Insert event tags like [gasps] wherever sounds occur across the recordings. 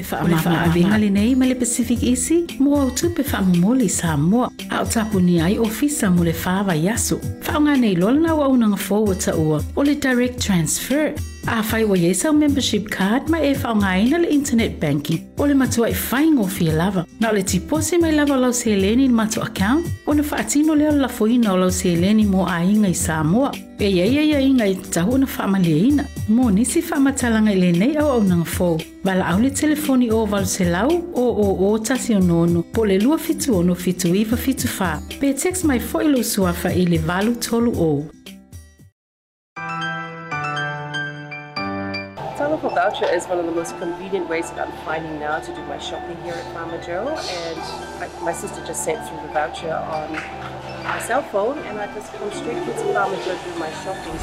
O le whaamaavinga le nei ma le Pacific Easy, mo au tupe whaamumoli sa moa, a o tapuni ai ofisa mo le whaawa yaso. Whaonga nei lolna wa unanga forward ta ua, o le direct transfer, A fai wa yesa membership card ma e ngai na le internet banking o le matua i whai ngō lava. Na le tipose mai lava lau se ni matua account o na whaatino leo la fuina o lau se mo a inga i Samoa. E ia ia ia inga i tahu na whaamalia. Mo nisi whaamatalanga i le nei au au nang fō. Bala au le telefoni o valo se lau o o o tasi o nono po le lua fitu ono fitu iwa fitu wha. Pe text mai fo ilo suafa i le valu tolu o. Voucher is one of the most convenient ways that I'm finding now to do my shopping here at Farmer Joe. And I, my sister just sent through the voucher on my cell phone and I just come straight to Farmer Joe to do my shopping.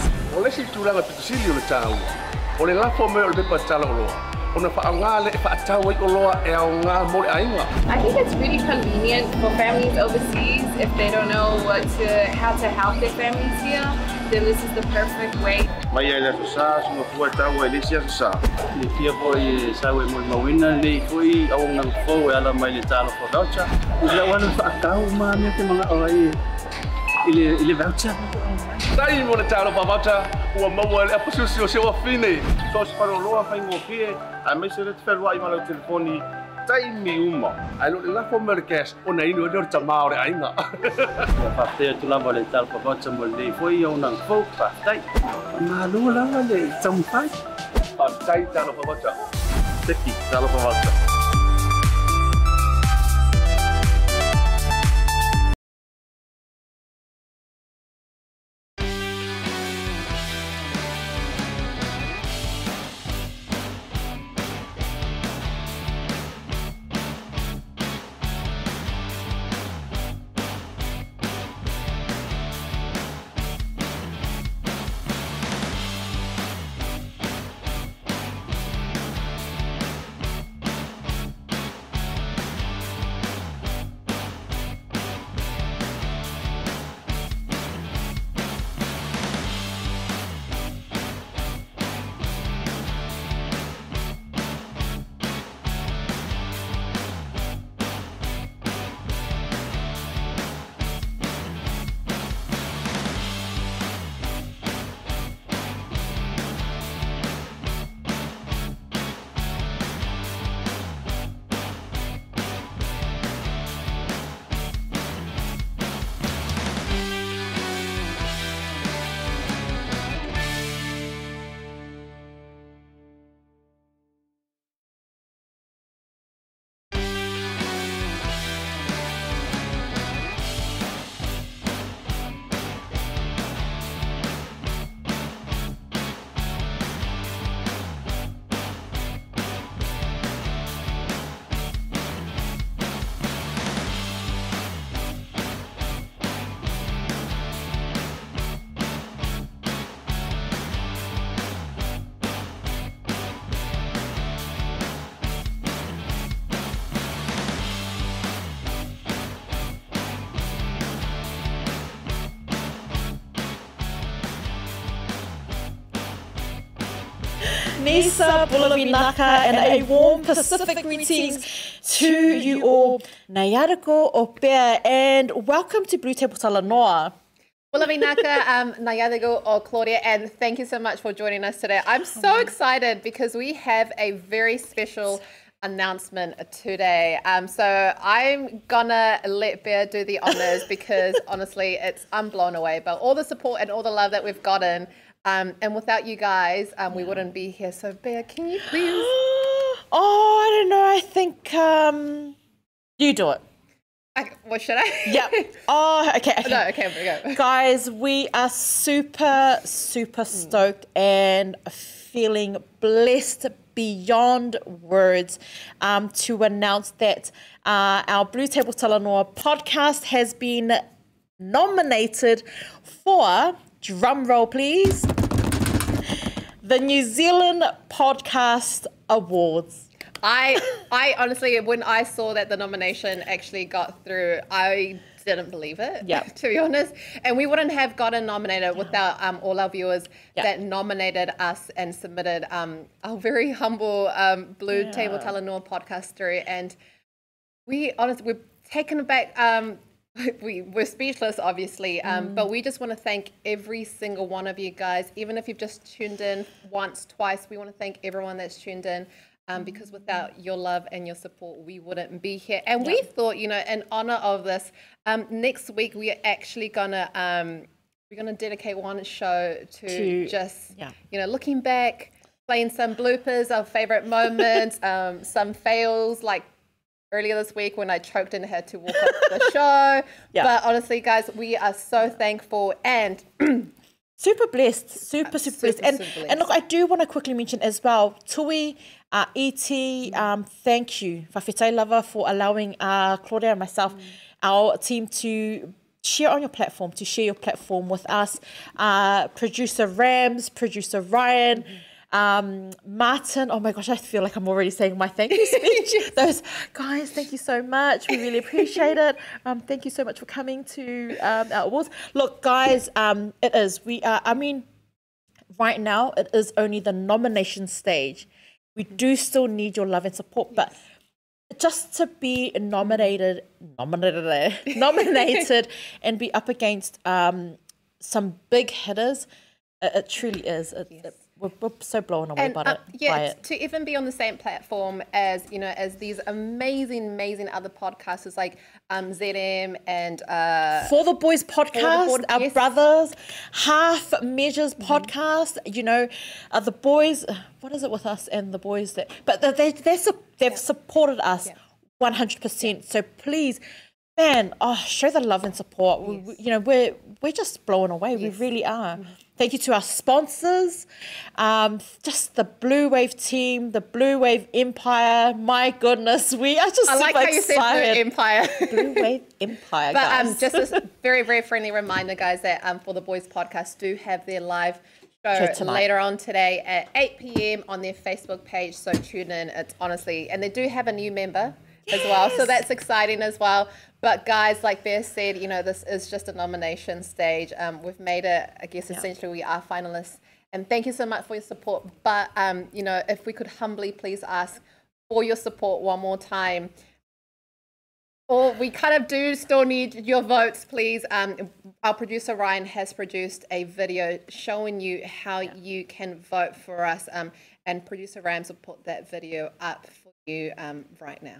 Loa. O na whaangā le whaatau i o loa e au ngā mo ainga. I think it's really convenient for families overseas if they don't know what to, how to help their families here. then this is the perfect way. Mai ai la sa so fu ta wa le sia sa. Le fia foi sa we mo mawina le foi au nang fo e ala mai le talo fo daucha. Ila wana fa tau ma me te mga oi. Ile ile voucher. Sai mo le talo pa voucher. ua maua le apa siusioseo afine. Soasipaloloa faigokie a maise le tefelua'i ma lau telefoni taimi uma. Ae lo le lafo merkes ona inu e leo le tamā o le aiga ua faafetai atu lava le talapavata ma lenei foi auna gafou faafetai malō lava le taumafai faafetai talapavata teki talapavata Nisa Bulavinaka and a warm Pacific greetings to you all. Nayarako Opea and welcome to Blue Table Talanoa. Bulavinaka, um, Nayadago or Claudia, and thank you so much for joining us today. I'm so excited because we have a very special announcement today. Um, so I'm gonna let Pea do the honors because honestly, it's I'm blown away by all the support and all the love that we've gotten. Um, and without you guys, um, we wouldn't be here. So, Pea, can you please? [gasps] oh, I don't know. I think um, you do it. I, what should I? Yep. [laughs] Oh, okay. okay. No, okay, we go. Guys, we are super, super stoked and feeling blessed beyond words um, to announce that uh, our Blue Table Talanoa podcast has been nominated for drum roll please the New Zealand Podcast Awards. I I honestly when I saw that the nomination actually got through, I didn't believe it. Yeah. [laughs] to be honest, and we wouldn't have gotten nominated without um, all our viewers Yeah. that nominated us and submitted um, our very humble um, Blue Yeah. Table Talanoa podcast through. And we honestly we're taken aback. Um, [laughs] we we're speechless, obviously, um, Mm. but we just want to thank every single one of you guys. Even if you've just tuned in once, twice, we want to thank everyone that's tuned in. Um, because without your love and your support, we wouldn't be here. And we thought, you know, in honor of this, um, next week we are actually gonna um, we're gonna dedicate one show to, To- just yeah. you know looking back, playing some bloopers, our favorite moments, [laughs] um, some fails like earlier this week when I choked and had to walk off the [laughs] show. Yeah. But honestly, guys, we are so thankful and [clears throat] Super blessed, super, super, blessed. And, super and look, I do want to quickly mention as well, Tui, uh, E.T., um, thank you, Whawhetai Lover, for allowing uh, Claudia and myself, our team, to share on your platform, to share your platform with us. Uh, producer Rams, producer Ryan, um, Martin. Oh my gosh, I feel like I'm already saying my thank you speech. [laughs] Those guys, thank you so much. We really appreciate it. Um, thank you so much for coming to um, our awards. Look, guys, um, it is. We are. I mean, right now it is only the nomination stage. We do still need your love and support, but just to be nominated, nominated, [laughs] nominated, [laughs] and be up against um, some big hitters, it, it truly is. It, it- we're, we're so blown away and by uh, it. by yeah, it. to even be on the same platform as you know as these amazing, amazing other podcasters like um, ZM and uh, For the Boys podcast, Board- our yes. brothers, Half Measures podcast. You know, uh, the boys. What is it with us and the boys that? But they they su- they've supported us one hundred percent. So please, man, oh, show the love and support. We, we- you know, we're we're just blown away. We really are. Thank you to our sponsors, um, just the Blue Wave team, the Blue Wave Empire. My goodness, we are just I like how you said. Blue Empire. Blue Wave Empire, [laughs] But guys. um, just a [laughs] very, very friendly reminder, guys, that um, for the Boys podcast do have their live show Show later on today at 8 p.m. on their Facebook page. So tune in. It's honestly, and they do have a new member as well. So that's exciting as well. But guys, like Pea said, you know, this is just a nomination stage. Um, we've made it, I guess, essentially we are finalists. And thank you so much for your support. But, um, you know, if we could humbly please ask for your support one more time. Or we kind of do still need your votes, please. Um, our producer Ryan has produced a video showing you how you can vote for us, um, and producer Rams will put that video up for you um, right now.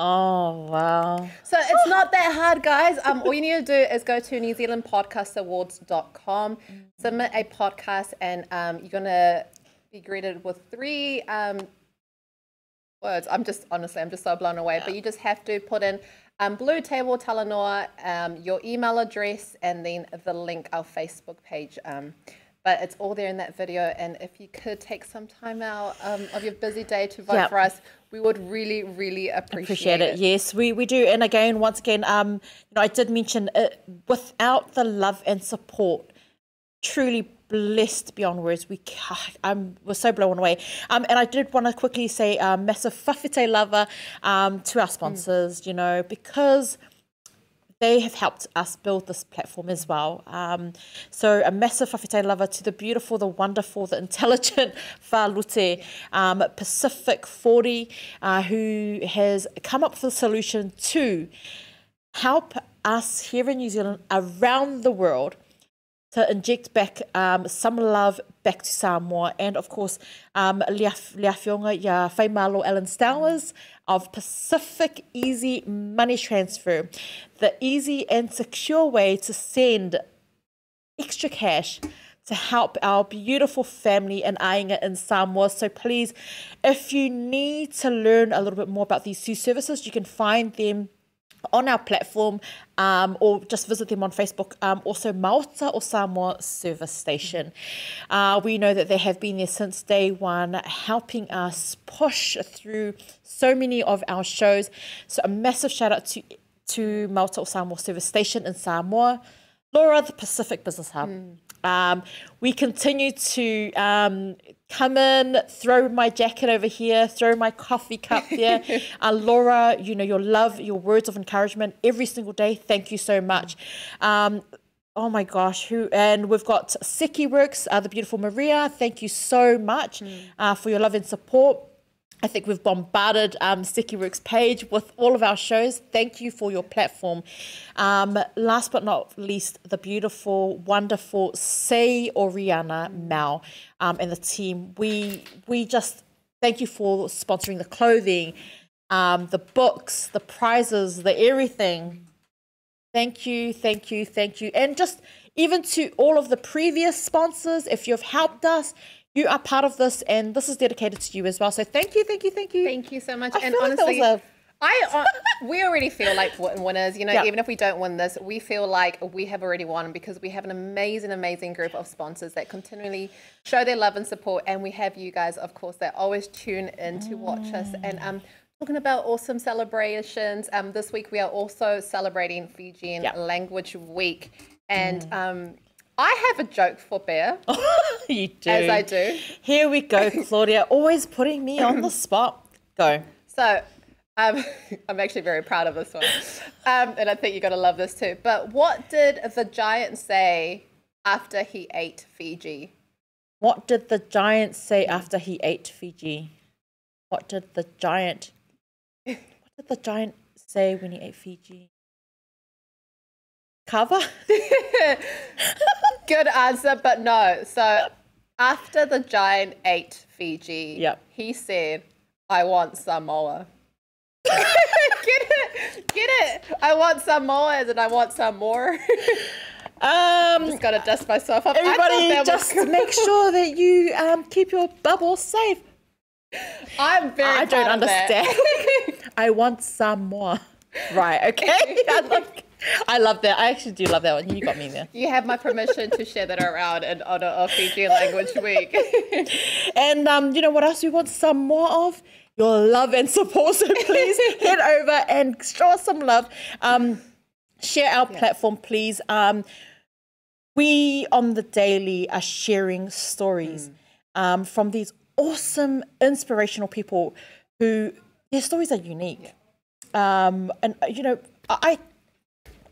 Oh wow. So it's not that hard, guys. Um, all you need to do is go to newzealandpodcastawards.com, submit a podcast, and um, you're gonna be greeted with three um, words. I'm just honestly, I'm just so blown away. But you just have to put in um, Blue Table Talanoa, um, your email address, and then the link our Facebook page. Um, but it's all there in that video. And if you could take some time out um, of your busy day to vote Yep. for us, we would really, really appreciate, Appreciate it. Yes, we, we do. And again, once again, um, you know, I did mention it, without the love and support, truly blessed beyond words. We um, we're so blown away. Um, and I did want to quickly say um, massive [laughs] whawhite lover um, to our sponsors, you know, because they have helped us build this platform as well. Um, so a massive whawhite lover to the beautiful, the wonderful, the intelligent [laughs] Whalute, um, Pacific 40, uh, who has come up with a solution to help us here in New Zealand, around the world, to inject back um, some love back to Samoa. And of course, um, Whionga, ya Whaimalo Ellen Stowers of Pacific Easy Money Transfer, the easy and secure way to send extra cash to help our beautiful family in Ainga in Samoa. So please, if you need to learn a little bit more about these two services, you can find them on our platform um, or just visit them on Facebook. Um, also, Maota o Samoa Service Station. Uh, we know that they have been there since day one, helping us push through so many of our shows. So, a massive shout out to, to Maota o Samoa Service Station in Samoa. Laura, the Pacific Business Hub. Mm. Um, we continue to um, come in, throw my jacket over here, throw my coffee cup there. [laughs] uh, Laura, you know, your love, your words of encouragement every single day. Thank you so much. Um, oh my gosh, who and we've got Seki Works, uh, the beautiful Maria. Thank you so much mm. uh, for your love and support. I think we've bombarded um, Sticky Works page with all of our shows. Thank you for your platform. Um, last but not least, the beautiful, wonderful Say Oriana Mao um, and the team. We we just thank you for sponsoring the clothing, um, the books, the prizes, the everything. Thank you, thank you, thank you, and just even to all of the previous sponsors, if you've helped us you are part of this, and this is dedicated to you as well. So thank you, thank you, thank you. Thank you so much. I and honestly, like I uh, we already feel like winners. You know, even if we don't win this, we feel like we have already won because we have an amazing, amazing group of sponsors that continually show their love and support, and we have you guys, of course, that always tune in to watch mm. us. And um, talking about awesome celebrations, um, this week we are also celebrating Fijian Language Week, and mm. um I have a joke for Pea. [laughs] you do. As I do. Here we go, [laughs] Claudia, always putting me on the spot. Go. So, um, [laughs] I'm actually very proud of this one. Um, and I think you're going to love this too. But what did the giant say after he ate Fiji? What did the giant say after he ate Fiji? What did the giant What did the giant say when he ate Fiji? Cover? [laughs] Good answer, but no. So after the giant ate Fiji, yep. he said, I want Samoa. [laughs] get it? Get it? I want Samoas and I want some more. [laughs] Um, just gotta dust myself up. Everybody, just make sure that you um, keep your bubble safe. I'm very. I don't understand. I want some more. Right. Okay. I love that. I actually do love that one. You got me there. You have my permission to share that around in honor of Fiji Language Week. [laughs] and um, you know what else we want some more of? Your love and support. So please [laughs] head over and show us some love. Um, share our yeah. platform, please. Um, we on the daily are sharing stories mm. um, from these awesome, inspirational people who their stories are unique. Yeah. Um, and uh, you know, I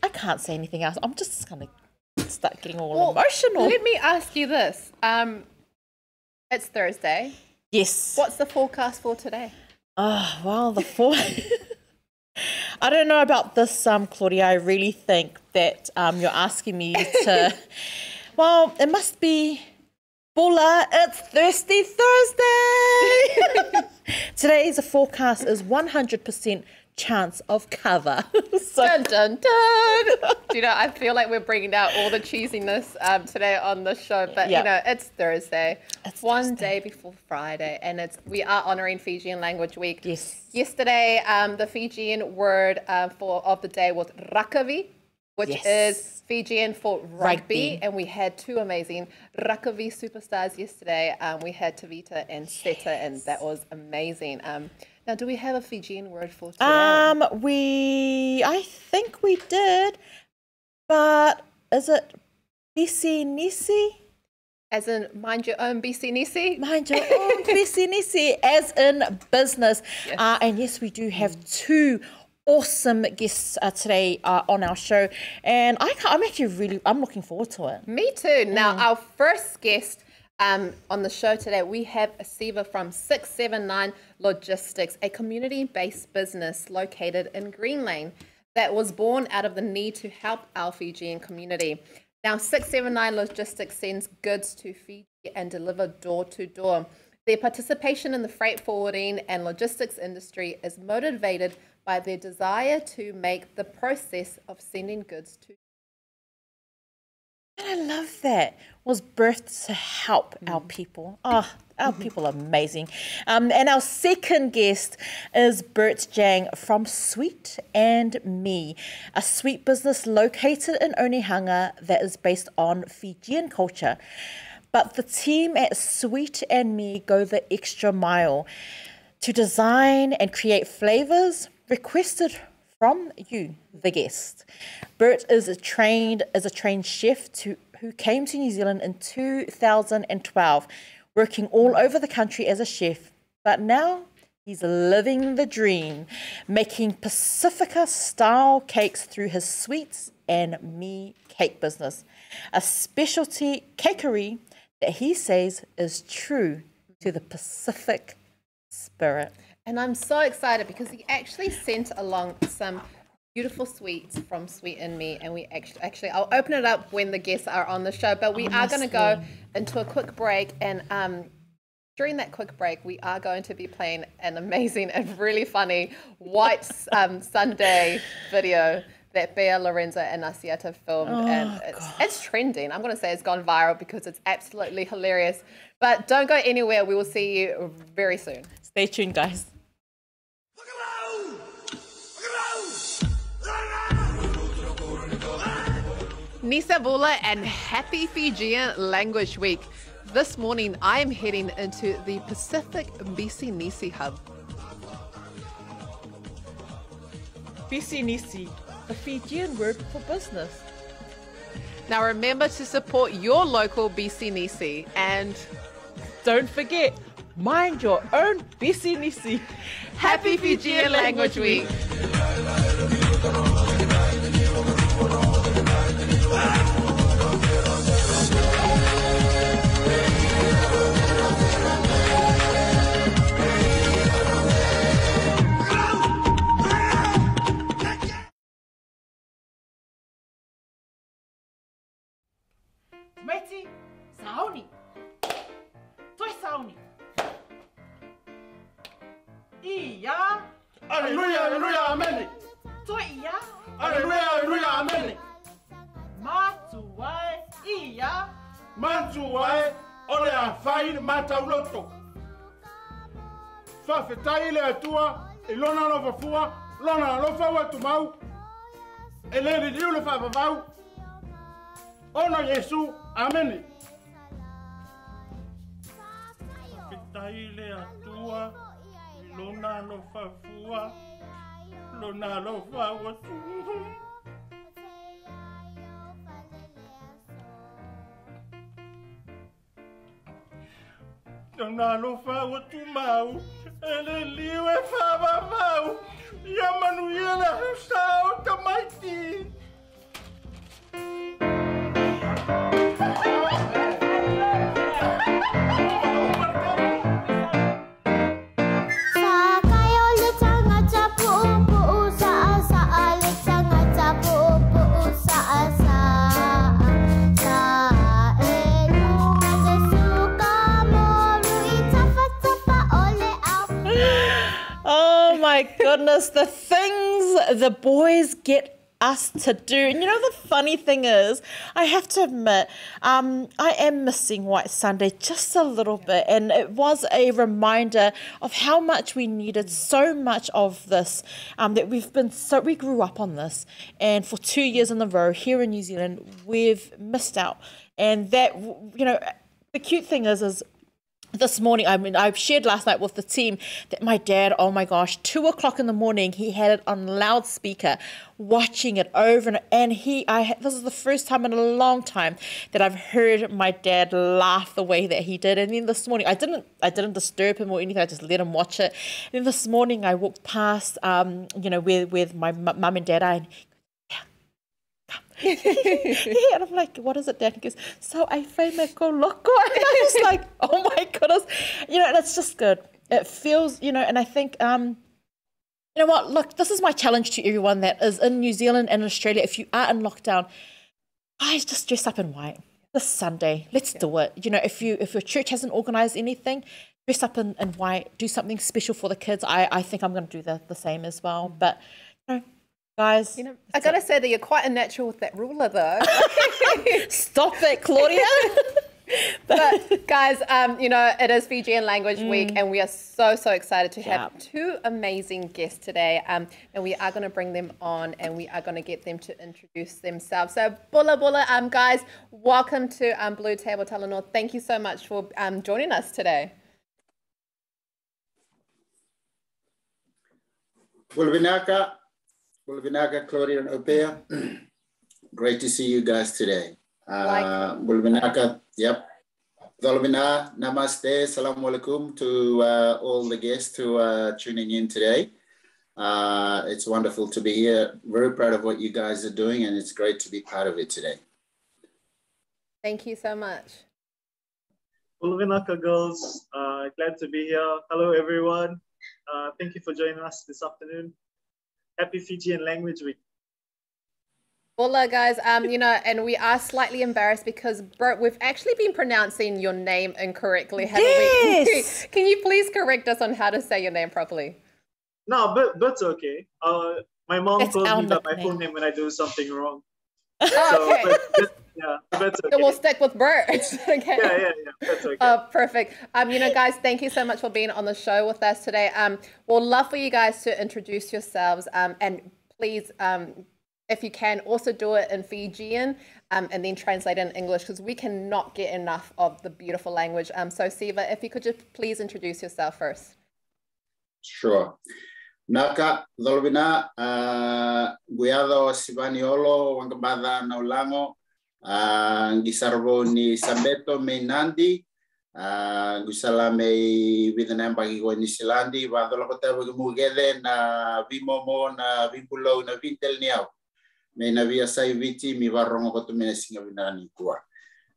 I can't say anything else. I'm just gonna start getting all well, emotional. Let me ask you this. Um, it's Thursday. Yes. What's the forecast for today? Oh well, the for. [laughs] I don't know about this, um, Claudia. I really think that um, you're asking me [laughs] to. well, it must be. Bulla, it's Thirsty Thursday! [laughs] Today's forecast is 100% chance of cover. [laughs] so, dun dun dun. Do you know? I feel like we're bringing out all the cheesiness um, today on the show, but yep. you know, it's Thursday. It's one Thursday. day before Friday, and it's we are honoring Fijian Language Week. Yes. Yesterday, um, the Fijian word uh, for of the day was rakavi, which yes. is Fijian for rugby, rugby, and we had two amazing rakavi superstars yesterday. Um, we had Tavita and Seta, yes. and that was amazing. Um, now, do we have a Fijian word for today? Um, we, I think we did, but is it Bisi Nisi? As in, mind your own Bisi Nisi? Mind your [laughs] own Bisi Nisi, as in business. Yes. Uh, and yes, we do have two awesome guests uh, today uh, on our show. And I am actually really, I'm looking forward to it. Me too. Now, mm. our first guest um, on the show today, we have a Siva from 679 Logistics, a community based business located in Green Lane that was born out of the need to help our Fijian community. Now, 679 Logistics sends goods to Fiji and deliver door to door. Their participation in the freight forwarding and logistics industry is motivated by their desire to make the process of sending goods to And I love that. Was birthed to help our mm-hmm. people. Oh, our mm-hmm. people are amazing. Um, and our second guest is Bert Jang from Sweet and Me, a sweet business located in Onehunga that is based on Fijian culture. But the team at Sweet and Me go the extra mile to design and create flavors requested from you, the guest. Bert is a trained as a trained chef to who came to New Zealand in 2012, working all over the country as a chef. But now he's living the dream, making Pacifica style cakes through his sweets and me cake business, a specialty cakery that he says is true to the Pacific spirit. And I'm so excited because he actually sent along some beautiful sweets from Sweet and Me, and we actually actually I'll open it up when the guests are on the show. But we are going to go into a quick break, and um, during that quick break, we are going to be playing an amazing and really funny White um, Sunday video that Bea Lorenzo and Asiata filmed, Oh, and it's, it's trending. I'm going to say it's gone viral because it's absolutely hilarious. But don't go anywhere. We will see you very soon. Stay tuned, guys. Nisa Bula and happy Fijian Language Week. This morning, I am heading into the Pacific Bisi Nisi Hub. Bisi Nisi, the Fijian word for business. Now, remember to support your local Bisi Nisi and Don't forget, mind your own Bisi Nisi. happy Fijian Language Week. Matey, sauni. Toi sauni. Iya, Aleluya, aleluya, ameni. toi iya. Aleluya, aleluya, ameni. Matuai, iya. Mantu wae, ole a fai mata uloto. Fa fetai le atua, e lona lo fa fua, lona lo fa wa tu mau. E le li liu le fa fa vau. Ono Yesu, ameni. Fetai le atua, e lona lo fa fua, lona lo fa wa tu. Dona lo fa o tu mau, ele liu e fa va mau, ia manuela sa o tamaiti. My goodness, the things the boys get us to do. And you know, the funny thing is, I have to admit, um, I am missing White Sunday just a little bit. And it was a reminder of how much we needed so much of this, um, that we've been so, we grew up on this. And for two years in a row here in New Zealand, we've missed out. And that, you know, the cute thing is, is this morning, I mean, I shared last night with the team that my dad, oh my gosh, two o'clock in the morning, he had it on loudspeaker, watching it over and and he, I this is the first time in a long time that I've heard my dad laugh the way that he did. And then this morning, I didn't, I didn't disturb him or anything. I just let him watch it. And then this morning, I walked past, um, you know, with with my mum and dad. I [laughs] and I'm like, what is it, Dad? He goes, so I frame me go loco. And I was [laughs] like, oh my goodness. You know, that's just good. It feels, you know, and I think, um, you know what? Look, this is my challenge to everyone that is in New Zealand and Australia. If you are in lockdown, guys, just dress up in white this Sunday. Let's do it. You know, if you if your church hasn't organized anything, dress up in, in white, do something special for the kids. I, I think I'm going to do the, the same as well. But, you know, guys. You know, I gotta say that you're quite a natural with that ruler, though. [laughs] stop it, Claudia. [laughs] [laughs] but guys, um, you know, it is Fijian Language Week, and we are so so excited to have Yeah. two amazing guests today. Um, and we are going to bring them on, and we are going to get them to introduce themselves. So, Bula Bula, um, guys, welcome to um, Blue Table Talanoa. Thank you so much for um, joining us today. Bulvinaka, Bulvinaka, Claudia and Opea. [clears throat] Great to see you guys today. Uh, Bulvinaka, yep. Dolvina, namaste, assalamu alaikum to uh, all the guests who are tuning in today. Uh, it's wonderful to be here. Very proud of what you guys are doing, and it's great to be part of it today. Thank you so much. Uluvinaka girls, uh, glad to be here. Hello, everyone. Uh, thank you for joining us this afternoon. Happy Fijian Language Week. Bula, guys, um, you know, and we are slightly embarrassed because Bert, we've actually been pronouncing your name incorrectly, haven't Yes. we? [laughs] Can you please correct us on how to say your name properly? No, but but okay. Uh, my mom That's calls our me by my nickname. full name when I do something wrong. Oh, So, okay. but, but, yeah, that's okay. So we'll stick with Bert. [laughs] okay. yeah, yeah, yeah, that's okay. Oh, perfect. Um, you know, guys, thank you so much for being on the show with us today. Um, we'll love for you guys to introduce yourselves. Um, and please, um, if you can, also do it in Fijian um, and then translate in English because we cannot get enough of the beautiful language. Um, so, Siva, if you could just please introduce yourself first. Sure. Naka, Dolvina, uh, Guiado Sivaniolo, Wangabada Naulango, uh, Gisarvo ni Sambeto Mainandi, uh, Gusala me Vietnam bagi ko ni Silandi, Vadolo ko tayo mugede na Vimomo na Vimpulo na Vintel niyaw. May navia sa viti mi varong ko tumina singa binani kuwa.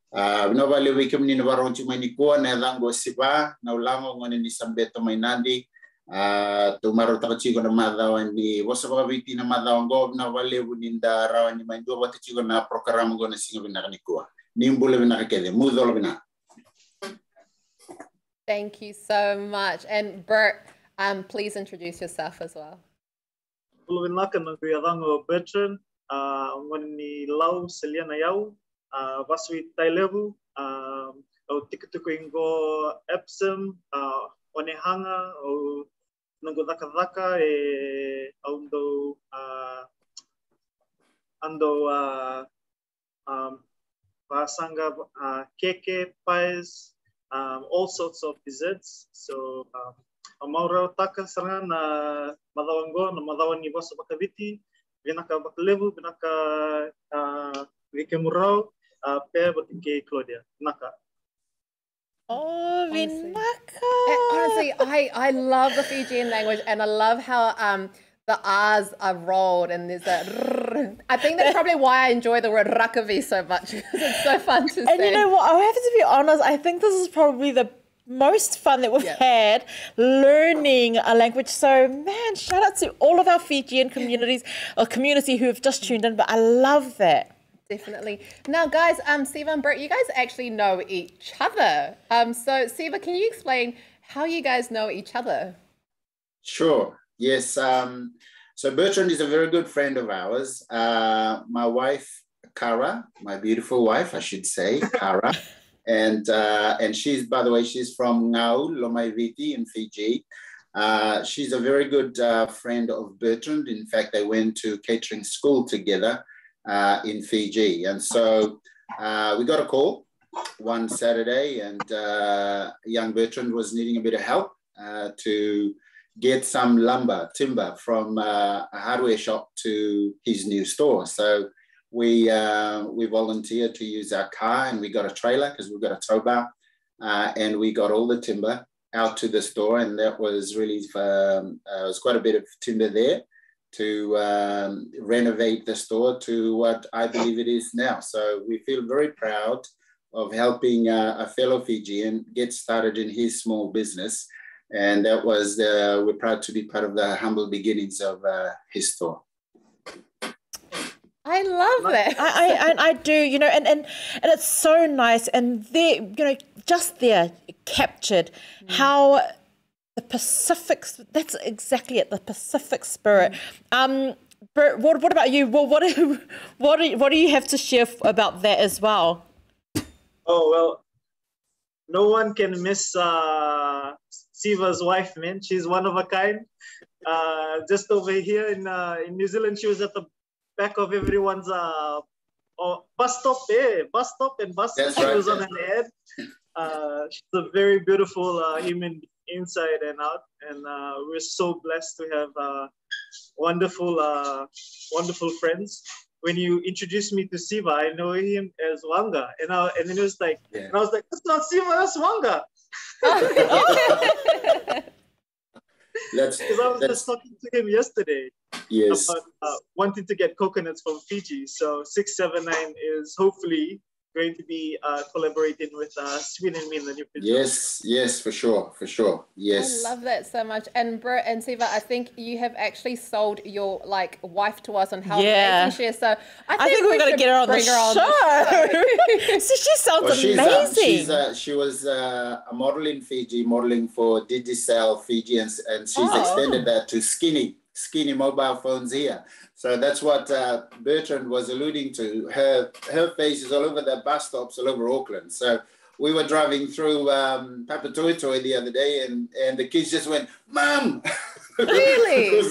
Uh, Binobali wikim ni varong chumay ni kuwa na dango siba, naulango ngone ni Sambeto Mainandi, Uh, tumaro taka chigo na madawan ni wasa baka biti na madawan go na wale buninda rawan ni maindo wata chigo na program go na singa bina kanikua nimbule bina kakede mudolo bina Thank you so much. And Bert, um, please introduce yourself as well. Uluvinaka ng Guyarango Bertrand, uh, ngon ni Lau Seliana Yau, uh, Vasui Tailevu, um, o Tikitukuingo Epsom, uh, Onehunga, o Nango Daka Daka, e Aundo, uh, Ando, uh, um, Pasanga, uh, Keke, Pies, um, all sorts of desserts. So, um, ang maura taka saranga na madawan go na madawan boss bakaviti binaka baklevu binaka uh, vike murau uh, pe batike Claudia naka oh, Honestly. Vinaka. Honestly, I, I love the Fijian language and I love how um the R's are rolled and there's a rrr. Think that's probably why I enjoy the word rakavi so much [laughs] because it's so fun to And say. And you know what? I have to be honest. I think this is probably the most fun that we've Yeah. had learning a language. So, man, shout out to all of our Fijian communities or community who have just tuned in. But I love that. Definitely. Now, guys, um, Siva and Bert, you guys actually know each other. Um, so Siva, can you explain how you guys know each other? Sure. Yes. Um, so Bertrand is a very good friend of ours. Uh, my wife, Kara, my beautiful wife, I should say, [laughs] Kara. and uh, and she's, by the way, she's from Ngau, Lomaiviti in Fiji. Uh, she's a very good uh, friend of Bertrand. In fact, they went to catering school together uh, in Fiji. And so uh, we got a call one Saturday, and uh, young Bertrand was needing a bit of help uh, to get some lumber, timber from uh, a hardware shop to his new store. So we uh, we volunteered to use our car, and we got a trailer because we've got a tow bar, and we got all the timber out to the store, and that was really um, was quite a bit of timber there to um, renovate the store to what I believe it is now. So we feel very proud of helping uh, a fellow Fijian get started in his small business. And that was, uh, we're proud to be part of the humble beginnings of uh, his store. I love that. I, I, and I do, you know, and, and, and it's so nice. And there, you know, just there captured how the Pacific, that's exactly it, the Pacific spirit. Um, Bert, what, what about you? Well, what, what, do, what do you have to share about that as well? Oh well, no one can miss uh, Siva's wife, man. She's one of a kind. Uh, just over here in uh, in New Zealand, she was at the back of everyone's uh, oh, bus stop. Eh, bus stop and bus. That's she right, was on that's an ad. Uh, she's a very beautiful uh, human inside and out, and uh, we're so blessed to have uh, wonderful, uh, wonderful friends. When you introduced me to Siva, I know him as Wanga, and I, and then it was like, Yeah. and I was like, that's not Siva, that's Wanga. [laughs] Because [laughs] I was just talking to him yesterday yes. about uh, wanting to get coconuts from Fiji. So 679 is hopefully going to be uh, collaborating with uh, Sweet and Me in the new future. Yes, yes, for sure, for sure. Yes. I love that so much. And Bert and Siva, I think you have actually sold your like wife to us on how Yeah. amazing she is. So I think, I think we we're going to get her on the bring her on show. so [laughs] she sounds Well, she's, amazing. she's, uh, she was uh, a model in Fiji, modeling for Digicel Fiji, and, and she's Oh. extended that to Skinny, Skinny mobile phones here. So that's what uh, Bertrand was alluding to. Her her face is all over the bus stops all over Auckland. So we were driving through um, Papatoetoe the other day, and, and the kids just went, "Mom!" [laughs] Really?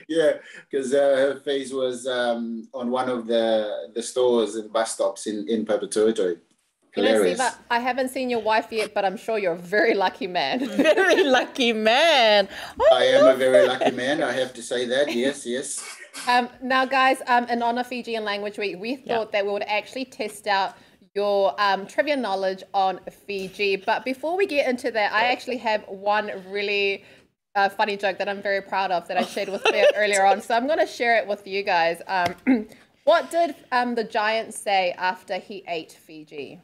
[laughs] Yeah, because uh, her face was um, on one of the the stores and bus stops in in Papatoetoe. You know, Hilarious. Siva, I haven't seen your wife yet, but I'm sure you're a very lucky man. [laughs] Very lucky man. I am a very lucky man. I have to say that. Yes, yes. Um, now, guys, um, in honor Fijian Language Week, we thought that we would actually test out your um, trivia knowledge on Fiji. But before we get into that, I actually have one really uh, funny joke that I'm very proud of that I shared with Claire [laughs] earlier on. So I'm going to share it with you guys. Um, [clears throat] what did um, the giant say after he ate Fiji?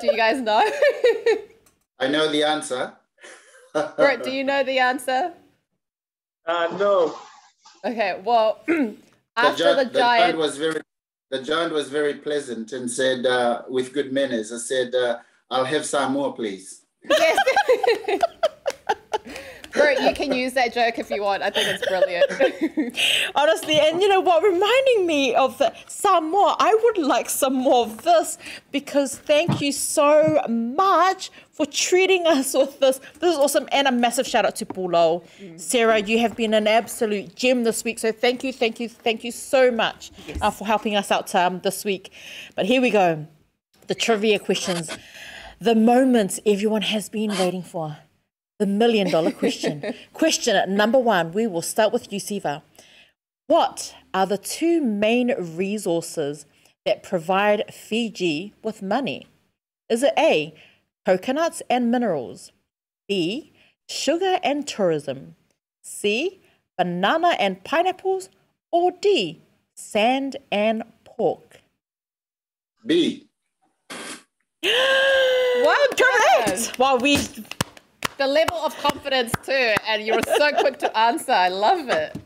Do you guys know? [laughs] I know the answer. [laughs] Brett, do you know the answer? Uh, no. Okay, well, [clears throat] the, after gi- the the giant giant was very the giant was very pleasant and said uh, with good manners. I said, uh, "I'll have some more, please." Yes. [laughs] Bert, you can use that joke if you want. I think it's brilliant. [laughs] Honestly, and you know what? Reminding me of the, some more. I would like some more of this because thank you so much for treating us with this. This is awesome. And a massive shout out to Pulo. Sarah, you have been an absolute gem this week. So thank you, thank you, thank you so much uh, for helping us out um, this week. But here we go the trivia questions. The moments everyone has been waiting for. The million dollar question. [laughs] question number one. We will start with you, Siva. What are the two main resources that provide Fiji with money? Is it A, coconuts and minerals? B, sugar and tourism? C, banana and pineapples? Or D, sand and pork? B. [gasps] Well. Correct! Wow, we The level of confidence too, and you're so quick to answer. I love it.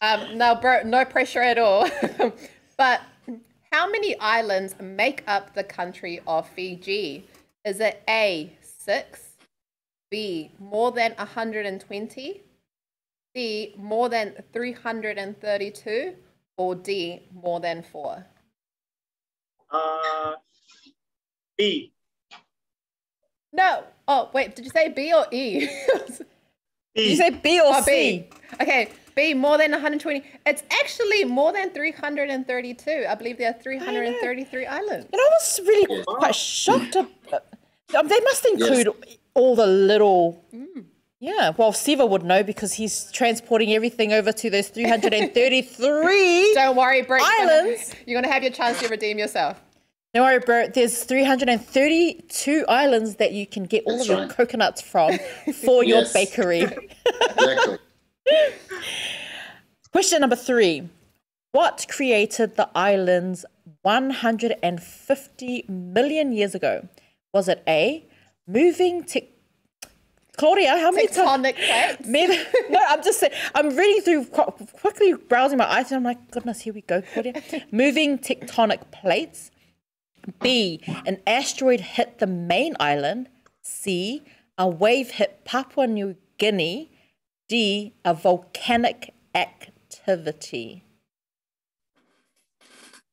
Um, now, Bert, no pressure at all. [laughs] but how many islands make up the country of Fiji? Is it A, six, B, more than 120, C, more than 332, or D, more than four? Uh, B. No. Oh, wait, did you say B or E? [laughs] Did you say B or Oh, C? B. Okay, B, more than 120. It's actually more than 332. I believe there are 333 islands. And I was really Yes. quite shocked. Ab- um, they must include all the little. Yeah, well, Siva would know because he's transporting everything over to those 333. [laughs] Don't worry, Brett. Islands? You're going to have your chance to redeem yourself. Don't worry, Bert. There's 332 islands that you can get all That's of your coconuts from for your bakery. [laughs] [laughs] Exactly. Question number three. What created the islands 150 million years ago? Was it A, moving tec- Claudia, how many times? Tectonic plates. [laughs] Maybe, no, I'm just saying, I'm reading through, quickly browsing my items. I'm like, goodness, here we go, Claudia. Moving tectonic plates. B, an asteroid hit the main island. C, a wave hit Papua New Guinea. D, a volcanic activity?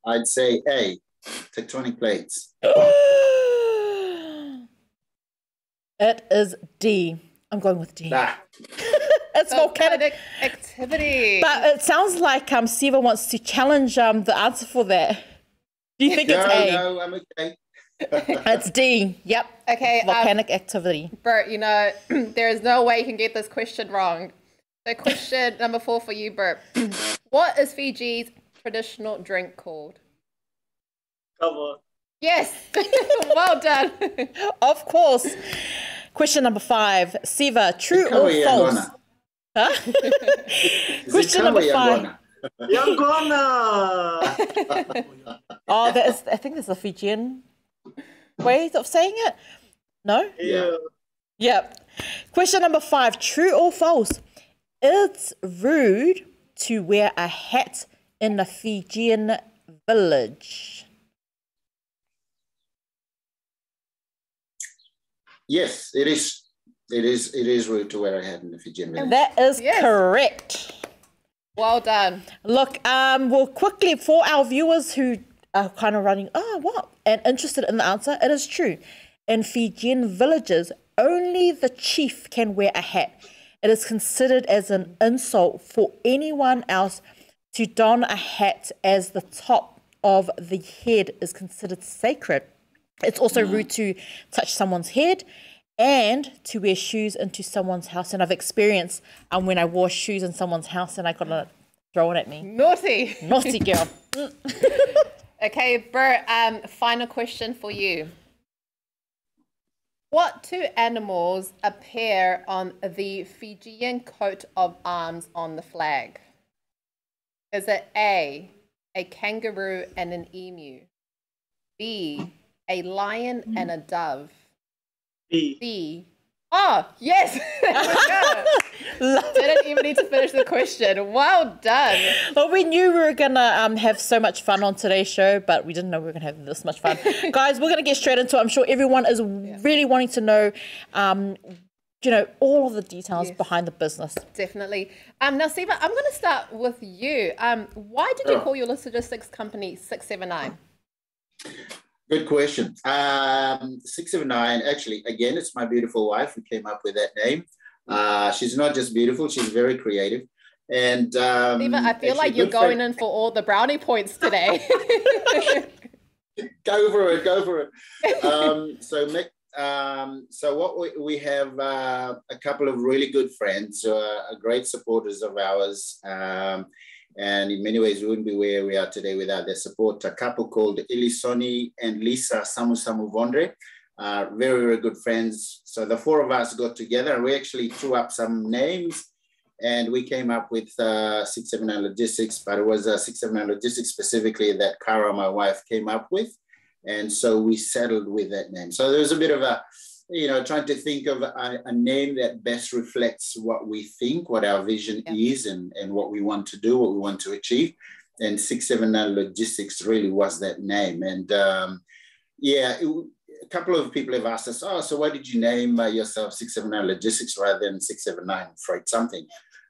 I'd say A, tectonic plates. [gasps] it is D. I'm going with D. Ah, [laughs] it's volcanic. Volcanic activity. But it sounds like um, Siva wants to challenge um, the answer for that. Do you think no, it's A? no, I'm okay. [laughs] It's D. Yep. okay, um, Volcanic activity. Bert, you know, [clears throat] there is no way you can get this question wrong. So, question [laughs] number four for you, Bert. [clears throat] what is Fiji's traditional drink called? Kava. Yes, [laughs] well done. Of course. Question number five. Siva, true or false? Huh? Question number five. Yangona? [laughs] Yangona! Oh, that is, I think there's a Fijian way of saying it. No? yeah. Yep. Question number five. True or false? It's rude to wear a hat in a Fijian village. Yes, it is. It is. It is rude to wear a hat in the Fijian village. That is Yes. correct. Well done. Look, um, well, quickly for our viewers who are kind of running, oh, what? And interested in the answer, it is true. In Fijian villages, only the chief can wear a hat. It is considered as an insult for anyone else to don a hat as the top of the head is considered sacred. It's also rude to touch someone's head and to wear shoes into someone's house. And I've experienced um, when I wore shoes in someone's house and I got it thrown at me. Naughty. Naughty girl. [laughs] [laughs] Okay, Bert, um, final question for you. What two animals appear on the Fijian coat of arms on the flag? Is it A, a kangaroo and an emu? B, a lion and a dove? B. C, oh, yes! [laughs] There we. Didn't even need to finish the question. Well done. Well, we knew we were gonna um, have so much fun on today's show, but we didn't know we were gonna have this much fun. [laughs] Guys, we're gonna get straight into it. I'm sure everyone is really wanting to know, um, you know, all of the details Yes. behind the business. Definitely. Um, now, Siva, I'm going to start with you. Um, why did you Oh. call your logistics company 679? Good question. Um, 679, actually, again, it's my beautiful wife who came up with that name. Uh, she's not just beautiful, she's very creative. And um, I feel like you're good friend- going in for all the brownie points today. [laughs] go for it, go for it. [laughs] Um, so, Mick, um, so what we, we have uh, a couple of really good friends, who are great supporters of ours. Um, and in many ways, we wouldn't be where we are today without their support. A couple called Ilisoni and Lisa Samu Samu Vondre, uh, very, very good friends. So the four of us got together and we actually threw up some names and we came up with uh, 679 Logistics, but it was uh, 679 Logistics specifically that Kara, my wife, came up with. And so we settled with that name. So there was a bit of a, you know, trying to think of a, a name that best reflects what we think, what our vision is, and, and what we want to do, what we want to achieve. And 679 Logistics really was that name. And um, yeah, it, a couple of people have asked us, oh, so why did you name uh, yourself 679 Logistics rather than 679 Freight something?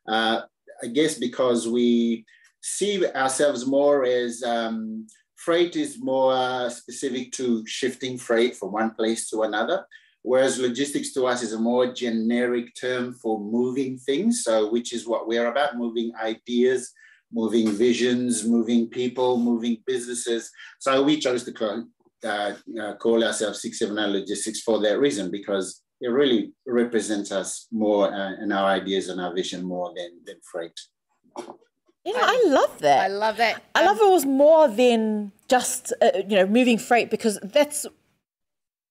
Uh, I guess because we see ourselves more as um, freight is more uh, specific to shifting freight from one place to another, whereas logistics to us is a more generic term for moving things. So, which is what we're about moving ideas, moving visions, moving people, moving businesses. So, we chose to call, uh, uh, call ourselves 679 Logistics for that reason, because it really represents us more uh, and our ideas and our vision more than, than freight. You know, I love that. I love that. I love it was more than just uh, you know moving freight because that's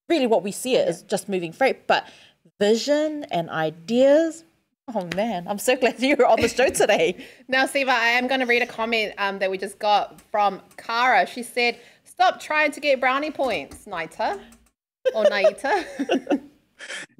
really what we see it as just moving freight, but vision and ideas. Oh man, I'm so glad [laughs] you're on the show today. [laughs] Now, Siva, I am going to read a comment um, that we just got from Kara. She said, Stop trying to get brownie points, Naita. Or [laughs] Naita.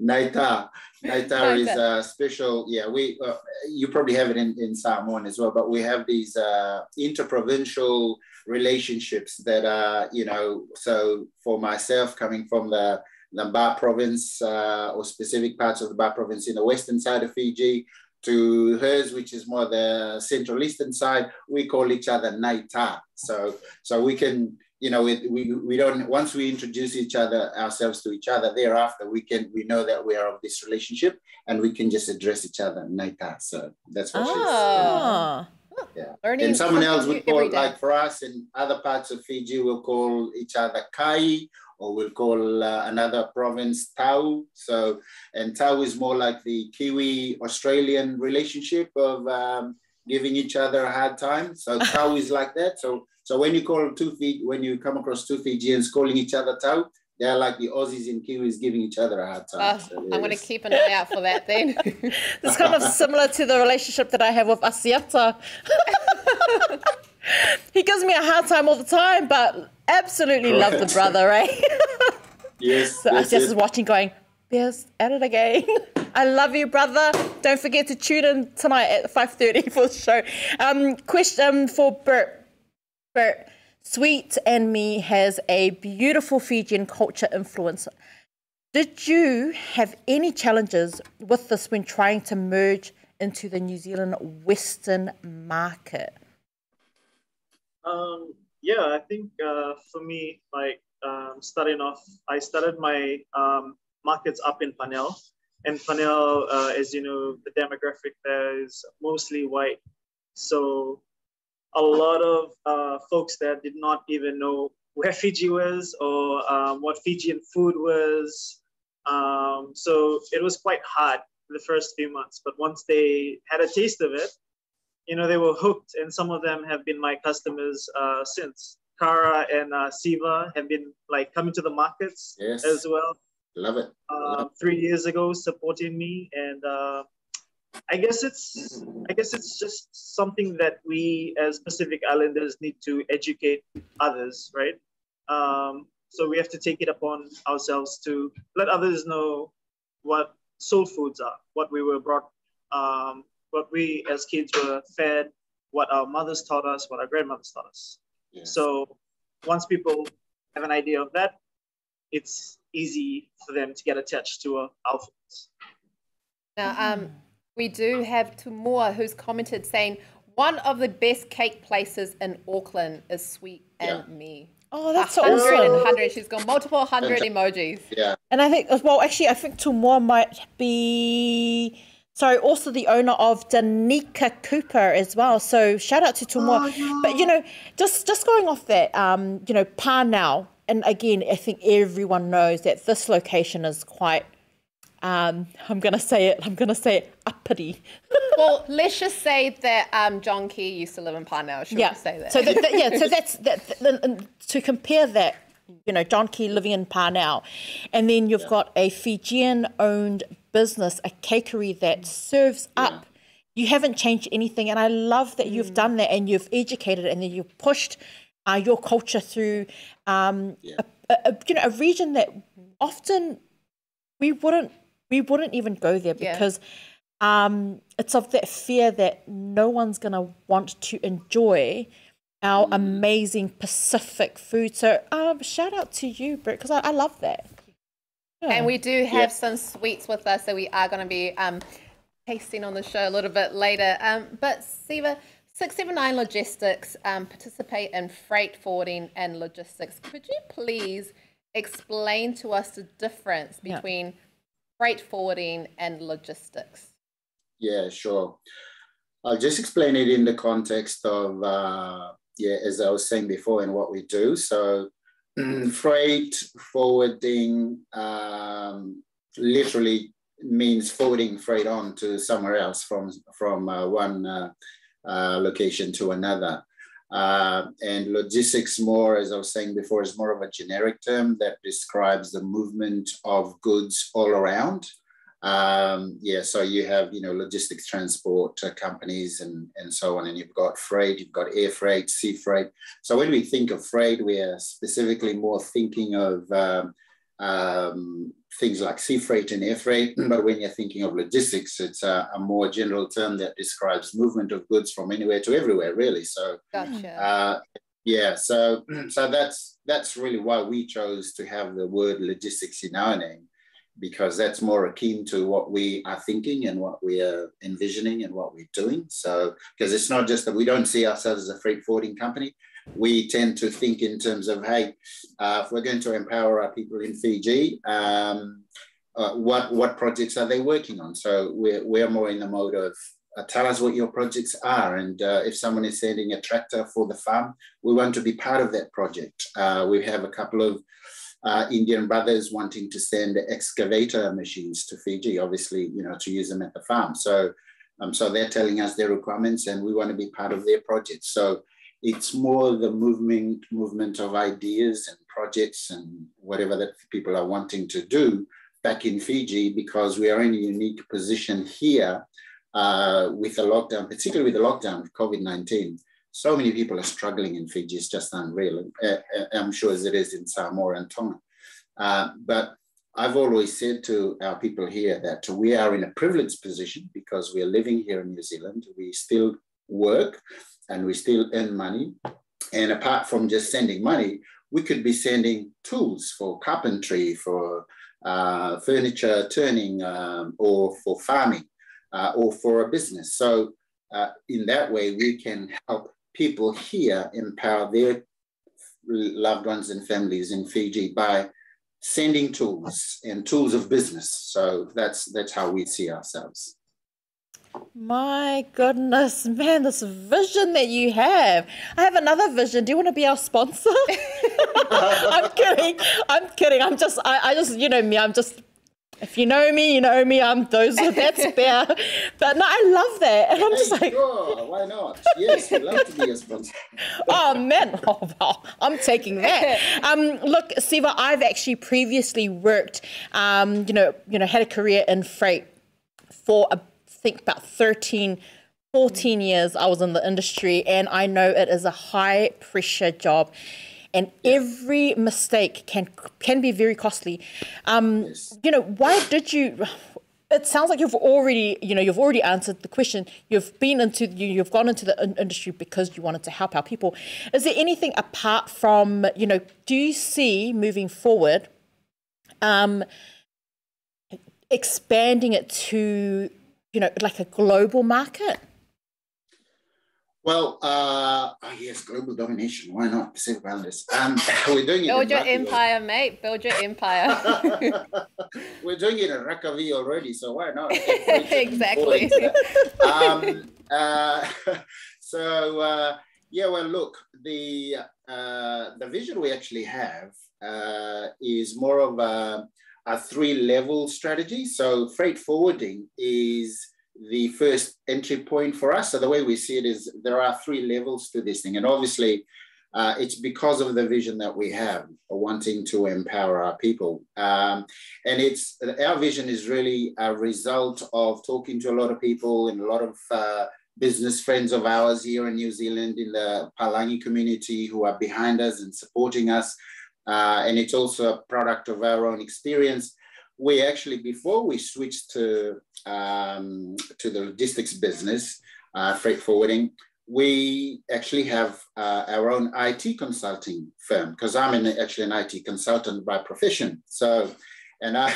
Naita. Naita is a special, yeah, we, uh, you probably have it in, in Samoan as well, but we have these uh, interprovincial relationships that are, you know, so for myself coming from the Lambar province uh, or specific parts of the Ba province in the western side of Fiji to hers, which is more the Central Eastern side, we call each other Naita. So, so we can, you know, we, we, we don't, once we introduce each other, ourselves to each other, thereafter, we can, we know that we are of this relationship and we can just address each other Naita. So that's what she's. Ah. Yeah. Learning And someone else would call, like for us in other parts of Fiji, we'll call each other Kai, or we'll call uh, another province Tau. So, and Tau is more like the Kiwi Australian relationship of um, giving each other a hard time. So [laughs] Tau is like that. So, so when you call two Fiji, when you come across two Fijians calling each other Tau, they're like the Aussies and Kiwis giving each other a hard time. Oh, So I'm going to keep an eye out for that then. [laughs] It's kind of similar to the relationship that I have with Asiata. [laughs] he gives me a hard time all the time, but absolutely love the brother, right? Eh? [laughs] Yes, so yes, Asiata's yes. watching going, yes, at it again. I love you, brother. Don't forget to tune in tonight at 5.30 for the show. Um, question um, for Bert. Bert, Sweet and Me has a beautiful Fijian culture influence. Did you have any challenges with this when trying to merge into the New Zealand Western market? Um, yeah, I think uh, for me, like um, starting off, I started my um, markets up in Parnell. And Parnell, uh, as you know, the demographic there is mostly white. So a lot of uh, folks that did not even know where Fiji was or um, what Fijian food was. Um, so it was quite hard the first few months. But once they had a taste of it, you know, they were hooked, and some of them have been my customers uh, since. Kara and uh, Siva have been like coming to the markets Yes. as well. Love it. Um, three years ago, supporting me, and uh, I guess it's I guess it's just something that we as Pacific Islanders need to educate others, right? Um, so we have to take it upon ourselves to let others know what soul foods are, what we were brought, um, what we as kids were fed, what our mothers taught us, what our grandmothers taught us. Yes. So once people have an idea of that, it's easy for them to get attached to uh, our foods. Now, um, we do have Tumua who's commented saying one of the best cake places in Auckland is Sweet and Me. Oh, that's so hundred and hundred. She's got multiple hundred emojis. yeah. And I think, well, actually, I think Tumua might be, sorry, also the owner of Danica Cooper as well. So shout out to Tumua. But, you know, just just going off that, um, you know, Parnell, and again, I think everyone knows that this location is quite, um, I'm going to say it, I'm going to say it, uppity. [laughs] Well, let's just say that um, John Key used to live in Parnell. Should yeah. say that? So that, that- yeah, so [laughs] that's that. to compare that, you know, John Key living in Parnell, and then you've got a Fijian-owned business, a cakery that serves up. You haven't changed anything, and I love that you've done that, and you've educated, and then you've pushed uh, your culture through, um, a, a, a- you know, a region that often we wouldn't we wouldn't even go there Yeah. because um, it's of that fear that no one's going to want to enjoy our amazing Pacific food. So um, shout out to you, Britt, because I, I love that. Yeah. And we do have some sweets with us that we are going to be um, tasting on the show a little bit later. Um, but Siva, 679 Logistics um, participate in freight forwarding and logistics. Could you please explain to us the difference Yeah. Freight forwarding and logistics? Yeah, sure. I'll just explain it in the context of, uh, yeah, as I was saying before, and what we do. So, [clears throat] freight forwarding um, literally means forwarding freight on to somewhere else from from uh, one uh, uh, location to another. Uh, and logistics more, as I was saying before, is more of a generic term that describes the movement of goods all around. Um, yeah, so you have, you know, logistics transport uh, companies and, and so on, and you've got freight, you've got air freight, sea freight. So when we think of freight, we are specifically more thinking of um, um, things like sea freight and air freight. But when you're thinking of logistics, it's a, a more general term that describes movement of goods from anywhere to everywhere, really. So Gotcha. uh, yeah, so [clears throat] so that's that's really why we chose to have the word logistics in our name, because that's more akin to what we are thinking and what we are envisioning and what we're doing. So, because it's not just that we don't see ourselves as a freight forwarding company, we tend to think in terms of, hey, uh, if we're going to empower our people in Fiji, um, uh, what what projects are they working on? So we're we're more in the mode of uh, tell us what your projects are, and uh, if someone is sending a tractor for the farm, we want to be part of that project. Uh, we have a couple of uh, Indian brothers wanting to send excavator machines to Fiji, obviously, you know, to use them at the farm. So, um, so they're telling us their requirements, and we want to be part of their project. So, it's more the movement movement of ideas and projects and whatever that people are wanting to do back in Fiji because we are in a unique position here uh, with the lockdown, particularly with the lockdown of COVID 19. So many people are struggling in Fiji, it's just unreal. Uh, uh, I'm sure as it is in Samoa and Tonga. Uh, but I've always said to our people here that we are in a privileged position because we are living here in New Zealand. We still work and we still earn money. And apart from just sending money, we could be sending tools for carpentry, for uh, furniture turning um, or for farming uh, or for a business. So uh, in that way, we can help people here empower their loved ones and families in Fiji by sending tools and tools of business. So that's that's how we see ourselves. My goodness, man, this vision that you have. I have another vision. Do you want to be our sponsor? [laughs] I'm kidding. I'm kidding. I'm just, I, I just, you know me, I'm just if you know me, you know me. I'm those. That's [laughs] fair. But no, I love that, and I'm hey, just like, sure, why not? Yes, we'd love to be a sponsor. [laughs] oh man, oh wow, I'm taking that. Um, look, Siva, I've actually previously worked, um, you know, you know, had a career in freight for I think about 13, 14 years. I was in the industry, and I know it is a high pressure job and every mistake can can be very costly. Um, Yes. You know, why did you? It sounds like you've already, you know, you've already answered the question. You've been into, you, you've gone into the in- industry because you wanted to help our people. Is there anything apart from, you know, do you see moving forward, um, expanding it to, you know, like a global market? Well, uh, oh yes, global domination. Why not? Pacific Islanders. Um, [laughs] we're doing it. Build your Rugby empire, mate. Build your empire. [laughs] we're doing it in Rakavi already, so why not? [laughs] Exactly. um, uh, so uh, yeah, well, look, the uh, the vision we actually have uh, is more of a, a three level strategy. So freight forwarding is the first entry point for us. So the way we see it is there are three levels to this thing, and obviously. Uh, it's because of the vision that we have, wanting to empower our people, um, and it's our vision is really a result of talking to a lot of people and a lot of uh, business friends of ours here in New Zealand in the Palangi community who are behind us and supporting us. Uh, and it's also a product of our own experience. We actually, before we switched to, um, to the logistics business, uh, freight forwarding, we actually have uh, our own IT consulting firm because I'm an, actually an IT consultant by profession. So, and I,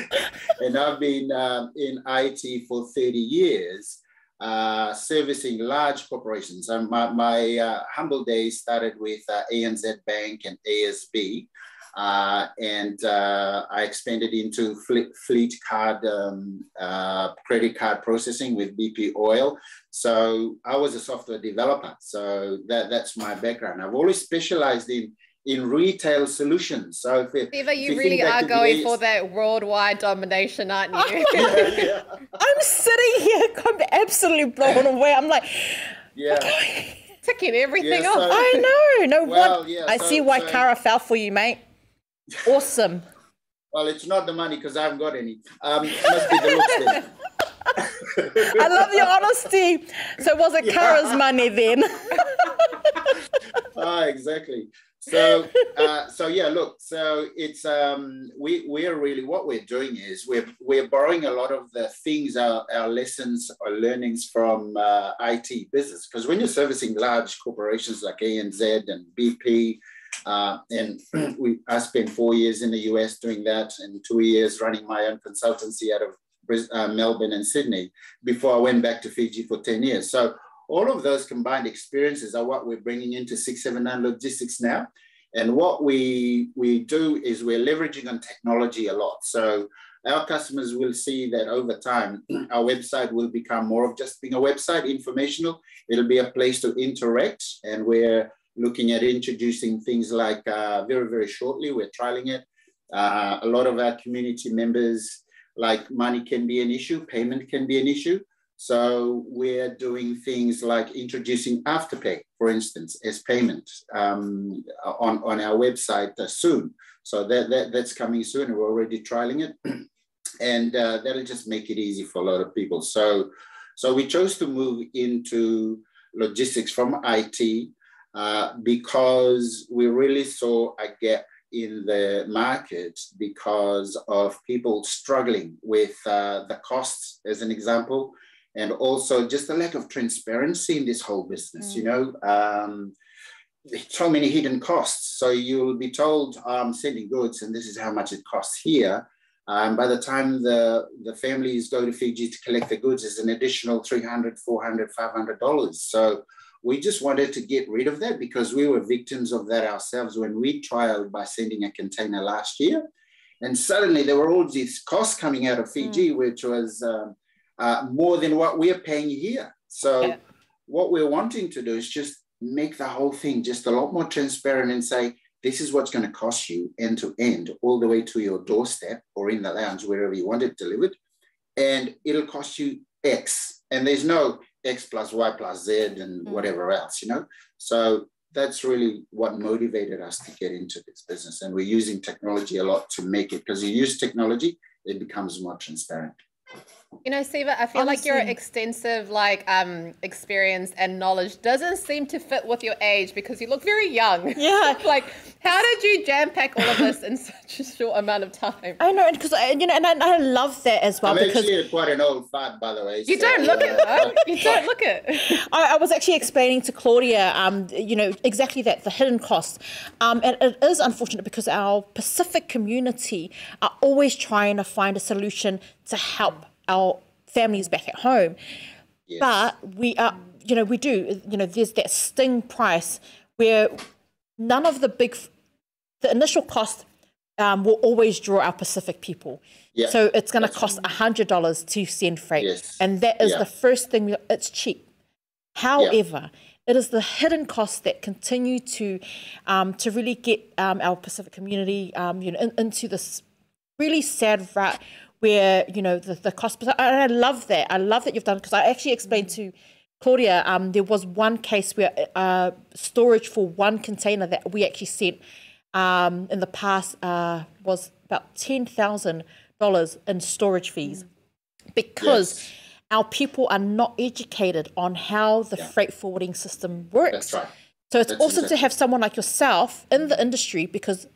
[laughs] and I've been um, in IT for 30 years uh, servicing large corporations. And my, my uh, humble days started with uh, ANZ Bank and ASB. Uh, and uh, I expanded into fleet, fleet card, um, uh, credit card processing with BP Oil. So I was a software developer. So that, that's my background. I've always specialized in in retail solutions. So if, it- Eva, if you think really are going days- for that worldwide domination, aren't you? [laughs] yeah, yeah, [laughs] I'm sitting here, I'm absolutely blown away. I'm like, yeah. Ticking everything Yeah, off. I know, no [laughs] Well, one. yeah, I so- see why so- Kara fell for you, mate. Awesome. Well, it's not the money because I haven't got any. Um, it must be the looks then. I love your honesty. So was it Kara's money then? ah, exactly. So, uh, so yeah, look, so it's um, we we're really what we're doing is we're we're borrowing a lot of the things our, our lessons or learnings from uh, IT business because when you're servicing large corporations like ANZ and BP, Uh, and [clears throat] we, I spent four years in the US doing that and two years running my own consultancy out of uh, Melbourne and Sydney before I went back to Fiji for 10 years. So all of those combined experiences are what we're bringing into 679 Logistics now. And what we, we do is we're leveraging on technology a lot. So our customers will see that over time, [clears throat] our website will become more of just being a website, informational. It'll be a place to interact. And we're looking at introducing things like uh, very, very shortly, we're trialing it. Uh, a lot of our community members, like money can be an issue, payment can be an issue. So we're doing things like introducing Afterpay, for instance, as payment um, on, on our website uh, soon. So that, that, that's coming soon we're already trialing it. [clears throat] and uh, that'll just make it easy for a lot of people. So, so we chose to move into logistics from IT uh, because we really saw a gap in the market because of people struggling with uh, the costs, as an example, and also just the lack of transparency in this whole business. Mm. You know, um, so many hidden costs. So you'll be told, I'm sending goods, and this is how much it costs here. Um, by the time the, the families go to Fiji to collect the goods, is an additional $300, $400, $500. So we just wanted to get rid of that because we were victims of that ourselves when we trialed by sending a container last year. And suddenly there were all these costs coming out of Fiji, mm. which was um, uh, more than what we're paying here. So yeah. what we're wanting to do is just make the whole thing just a lot more transparent and say, this is what's going to cost you end to end, all the way to your doorstep or in the lounge, wherever you want it delivered. And it'll cost you X. And there's no X plus Y plus Z and mm. whatever else, you know? So that's really what motivated us to get into this business. And we're using technology a lot to make it, because you use technology, it becomes more transparent. You know, Siva, I feel Honestly. like your extensive like um experience and knowledge doesn't seem to fit with your age because you look very young. [laughs] Yeah. [laughs] like, how did you jam pack all of this in [laughs] such a short amount of time? I know, because you know, and I, I, love that as well. I'm because actually quite an old fart, by the way. You so, don't look uh, it, though. You don't look it. I, I, was actually explaining to Claudia, um, you know, exactly that the hidden costs, um, and it is unfortunate because our Pacific community are always trying to find a solution to help our families back at home. Yes. But we are, you know, we do, you know, there's that sting price where none of the big, the initial cost um, will always draw our Pacific people. Yeah, so it's going to cost a hundred dollars to send freight, yes. and that is yeah. the first thing. It's cheap. However, yeah. it is the hidden costs that continue to um, to really get um, our Pacific community, um, you know, in, into this really sad rut where you know the, the cost. But I, love that. I love that you've done because I actually explained to Claudia. Um, there was one case where uh, storage for one container that we actually sent um, in the past uh, was about ten thousand dollars in storage fees because. Yes. Our people are not educated on how the yeah. freight forwarding system works. That's right. So it's That's awesome exactly. to have someone like yourself in the industry because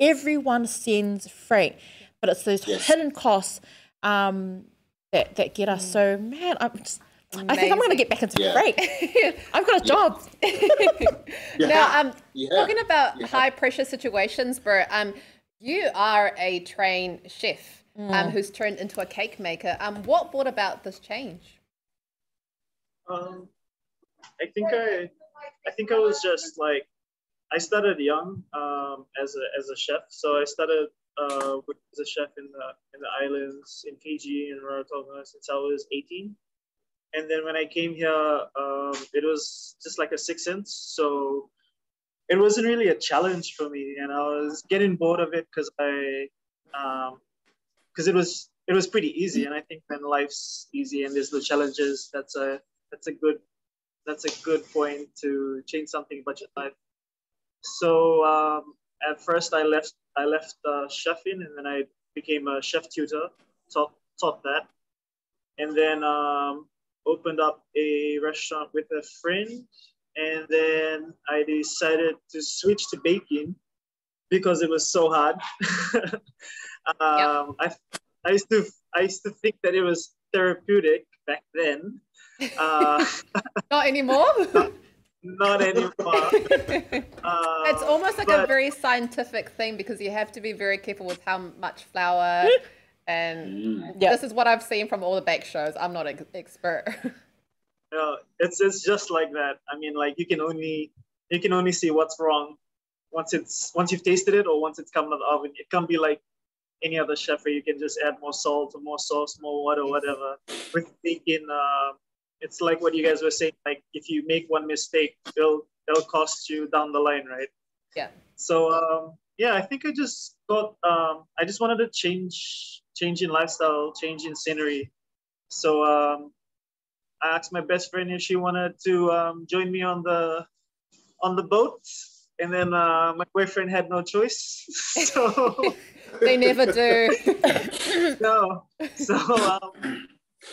everyone sends freight but it's those yes. hidden costs um, that that get us. Mm. So man, I'm just. Amazing. I think I'm going to get back into yeah. freight. [laughs] I've got a job. [laughs] yeah. Now, um, yeah. talking about high pressure situations, Bert, um, you are a trained chef um, mm. um, who's turned into a cake maker. Um, what brought about this change? Um, I think I, I think I was just like, I started young um, as a as a chef. So I started uh, as a chef in the in the islands in Fiji and Rarotonga since I was 18. And then when I came here, um, it was just like a sixth sense. So it wasn't really a challenge for me, and I was getting bored of it because I, because um, it was it was pretty easy. And I think when life's easy and there's no challenges, that's a that's a good that's a good point to change something about your life. So um, at first I left I left uh, chefing and then I became a chef tutor, taught, taught that. And then um, opened up a restaurant with a friend. And then I decided to switch to baking because it was so hard. [laughs] um, yep. I, I, used to, I used to think that it was therapeutic back then. Uh, [laughs] Not anymore? [laughs] not anymore. [laughs] Uh, It's almost like a very scientific thing because you have to be very careful with how much flour. [laughs] And Yeah. this is what I've seen from all the bake shows. I'm not an expert. [laughs] Yeah, it's it's just like that. I mean, like you can only you can only see what's wrong once it's once you've tasted it or once it's come out of the oven. It can't be like any other chef where you can just add more salt or more sauce, more water, whatever. With baking, uh, it's like what you guys were saying. Like if you make one mistake, it'll it'll cost you down the line, right? yeah. So um, yeah, I think I just got um, I just wanted to change change in lifestyle, change in scenery. So um, I asked my best friend if she wanted to um, join me on the on the boat, and then uh, my boyfriend had no choice. [laughs] So [laughs] They never do. [laughs] no, so um,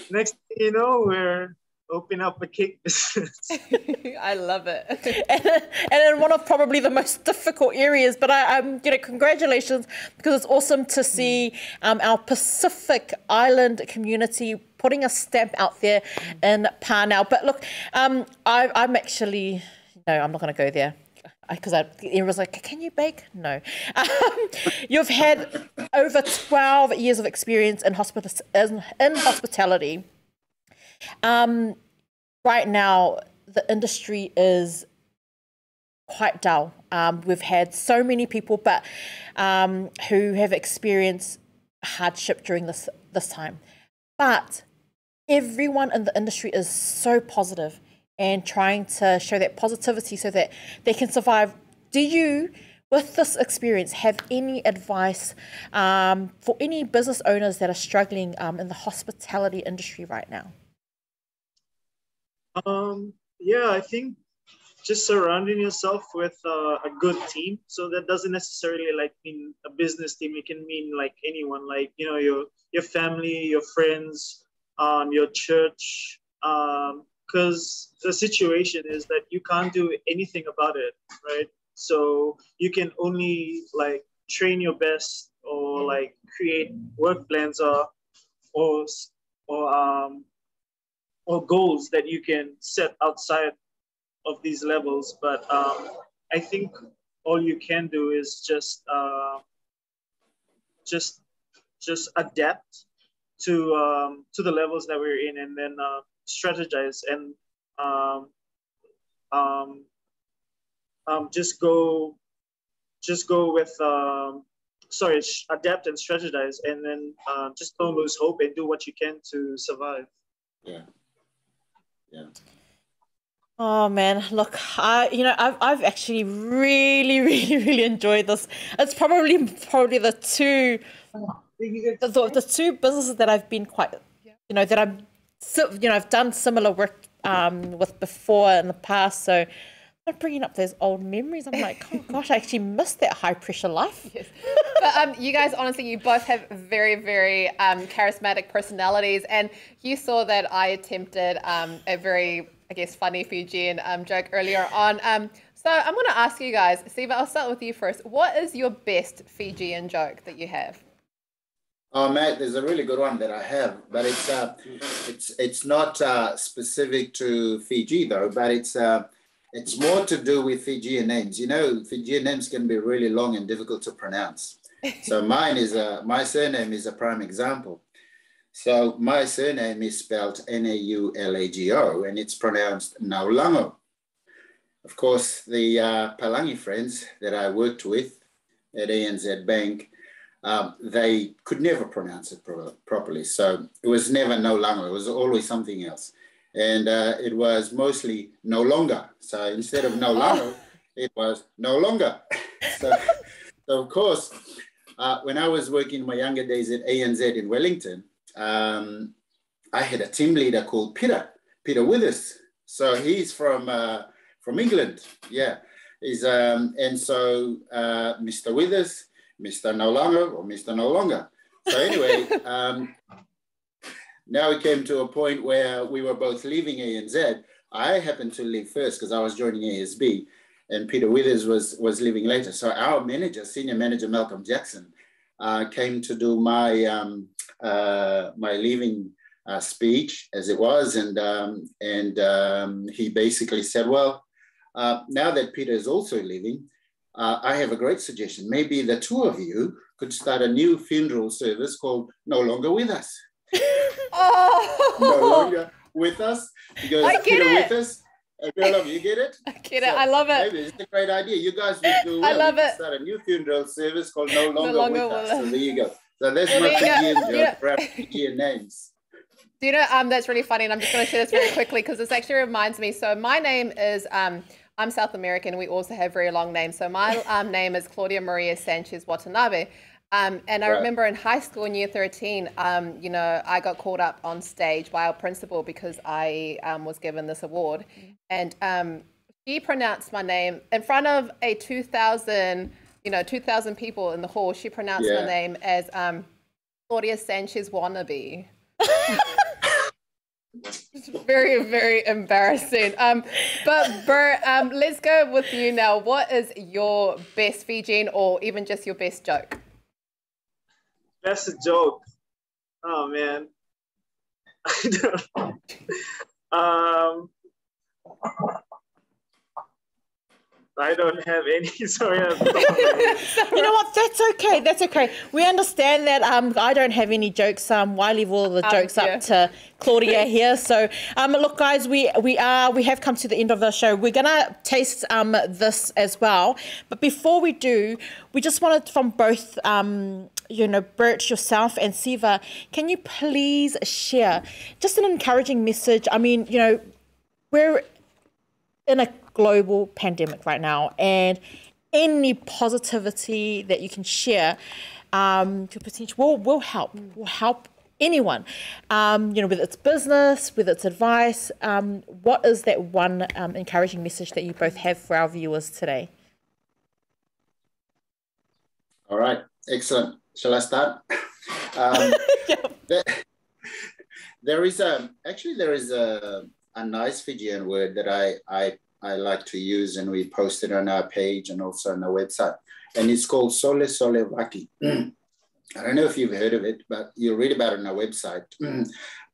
next thing you know, we're opening up a cake business. [laughs] I love it. [laughs] and, in one of probably the most difficult areas. But I, um, you know, congratulations because it's awesome to see um, our Pacific Island community putting a stamp out there in Parnell. But look, um, I, I'm actually no, I'm not going to go there. Because I, was like, can you bake? No. [laughs] Um, you've had over 12 years of experience in, hospita- in, in hospitality. Um, right now the industry is quite dull. Um, we've had so many people, but um, who have experienced hardship during this this time. But everyone in the industry is so positive and trying to show that positivity so that they can survive. Do you? With this experience, have any advice um, for any business owners that are struggling um, in the hospitality industry right now? Um, yeah, I think just surrounding yourself with uh, a good team. So that doesn't necessarily like mean a business team. It can mean like anyone, like you know your your family, your friends, um, your church. Because the situation is that you can't do anything about it, right? So you can only like train your best or like create work plans or or or um or goals that you can set outside of these levels. But um, I think all you can do is just uh, just just adapt to um, to the levels that we're in, and then uh, strategize and um, um, um, just go just go with um, sorry adapt and strategize, and then uh, just don't lose hope and do what you can to survive. Yeah. Yeah. Oh man, look, I you know I've I've actually really [laughs] really really enjoyed this. It's probably probably the two the, the, two businesses that I've been quite you know that I'm you know I've done similar work um with before in the past. So I'm bringing up those old memories. I'm like, oh gosh, I actually missed that high pressure life. [laughs] Yes. but um, you guys, honestly, you both have very, very um, charismatic personalities, and you saw that I attempted um, a very, I guess, funny Fijian um, joke earlier on. Um, so I'm going to ask you guys, Siva, I'll start with you first. What is your best Fijian joke that you have? Oh, Matt, there's a really good one that I have, but it's uh, it's it's not uh, specific to Fiji though, but it's uh, it's more to do with Fijian names. You know, Fijian names can be really long and difficult to pronounce. [laughs] So mine is a my surname is a prime example. So my surname is spelled N-A-U-L-A-G-O, and it's pronounced Naulango. Of course, the uh, Palangi friends that I worked with at ANZ Bank um, they could never pronounce it pro- properly. So it was never no longer, it was always something else. And uh, it was mostly no longer. So instead of no longer, it was no longer. [laughs] so, so, of course, uh, when I was working in my younger days at ANZ in Wellington, um, I had a team leader called Peter, Peter Withers. So he's from, uh, from England. Yeah. He's, um, and so uh, Mr. Withers, Mr. No Longer or Mr. No Longer. So anyway, [laughs] um, now we came to a point where we were both leaving ANZ. I happened to leave first because I was joining ASB, and Peter Withers was was leaving later. So our manager, senior manager Malcolm Jackson, uh, came to do my um, uh, my leaving uh, speech as it was, and um, and um, he basically said, "Well, uh, now that Peter is also leaving, uh, I have a great suggestion. Maybe the two of you could start a new funeral service called No Longer With Us. Oh, No Longer With Us. Because I get it. with us. Girl of you get it? I get it. I love it. Maybe it's a great idea. You guys would do I love You it. Start a new funeral service called No Longer, Longer With Us. So there you go. So There my you go. Fijian joke, Yeah. perhaps Fijian names. Do you know, um, that's really funny, and I'm just going to share this very quickly because this actually reminds me. So my name is, um, I'm South American. We also have very long names. So my um, name is Claudia Maria Sanchez Watanabe. Um, and I Right. remember in high school in year 13, um, you know, I got called up on stage by our principal because I um, was given this award. And um, she pronounced my name in front of a 2,000, you know, 2,000 people in the hall. She pronounced Yeah. my name as um, Claudia Sanchez Wannabe. [laughs] It's very, very embarrassing. Um, but Bert, um, let's go with you now. What is your best Fijian or even just your best joke? That's a joke. Oh man. I [laughs] don't um I don't have any sorry. off the top of my head. You know what? That's okay. That's okay. We understand that. Um, I don't have any jokes. Um, why leave all the Um, jokes yeah. up to Claudia [laughs] here? So, um, look, guys, we we are we have come to the end of the show. We're gonna taste um this as well, but before we do, we just wanted from both um you know Bert yourself and Siva, can you please share just an encouraging message? I mean, you know, we're in a global pandemic right now, and any positivity that you can share um, to potential will will help will help anyone. Um, you know, whether it's business, whether it's advice. Um, what is that one um, encouraging message that you both have for our viewers today? All right, excellent. Shall I start? [laughs] Um, there, there is a actually there is a, a nice Fijian word that I, I I like to use, and we post it on our page and also on our website, and it's called Solesolevaki. [clears throat] I don't know if you've heard of it, but you'll read about it on our website. [clears throat]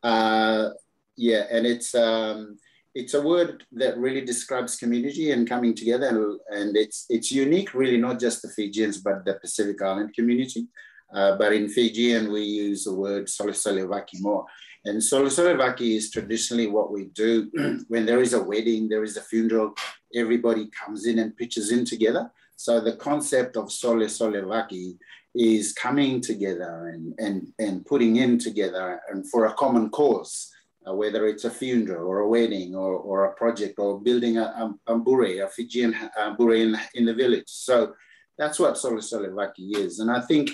uh, yeah, and it's um, it's a word that really describes community and coming together, and, and it's it's unique, really, not just the Fijians, but the Pacific Island community. Uh, but in Fijian, we use the word Solesolevaki more. And Solesolevaki is traditionally what we do [clears throat] when there is a wedding, there is a funeral, everybody comes in and pitches in together. So the concept of Solesolevaki is coming together and, and, and putting in together and for a common cause, uh, whether it's a funeral or a wedding or, or a project or building a, a, a bure, a Fijian uh, bure in, in the village. So that's what Solesolevaki is. And I think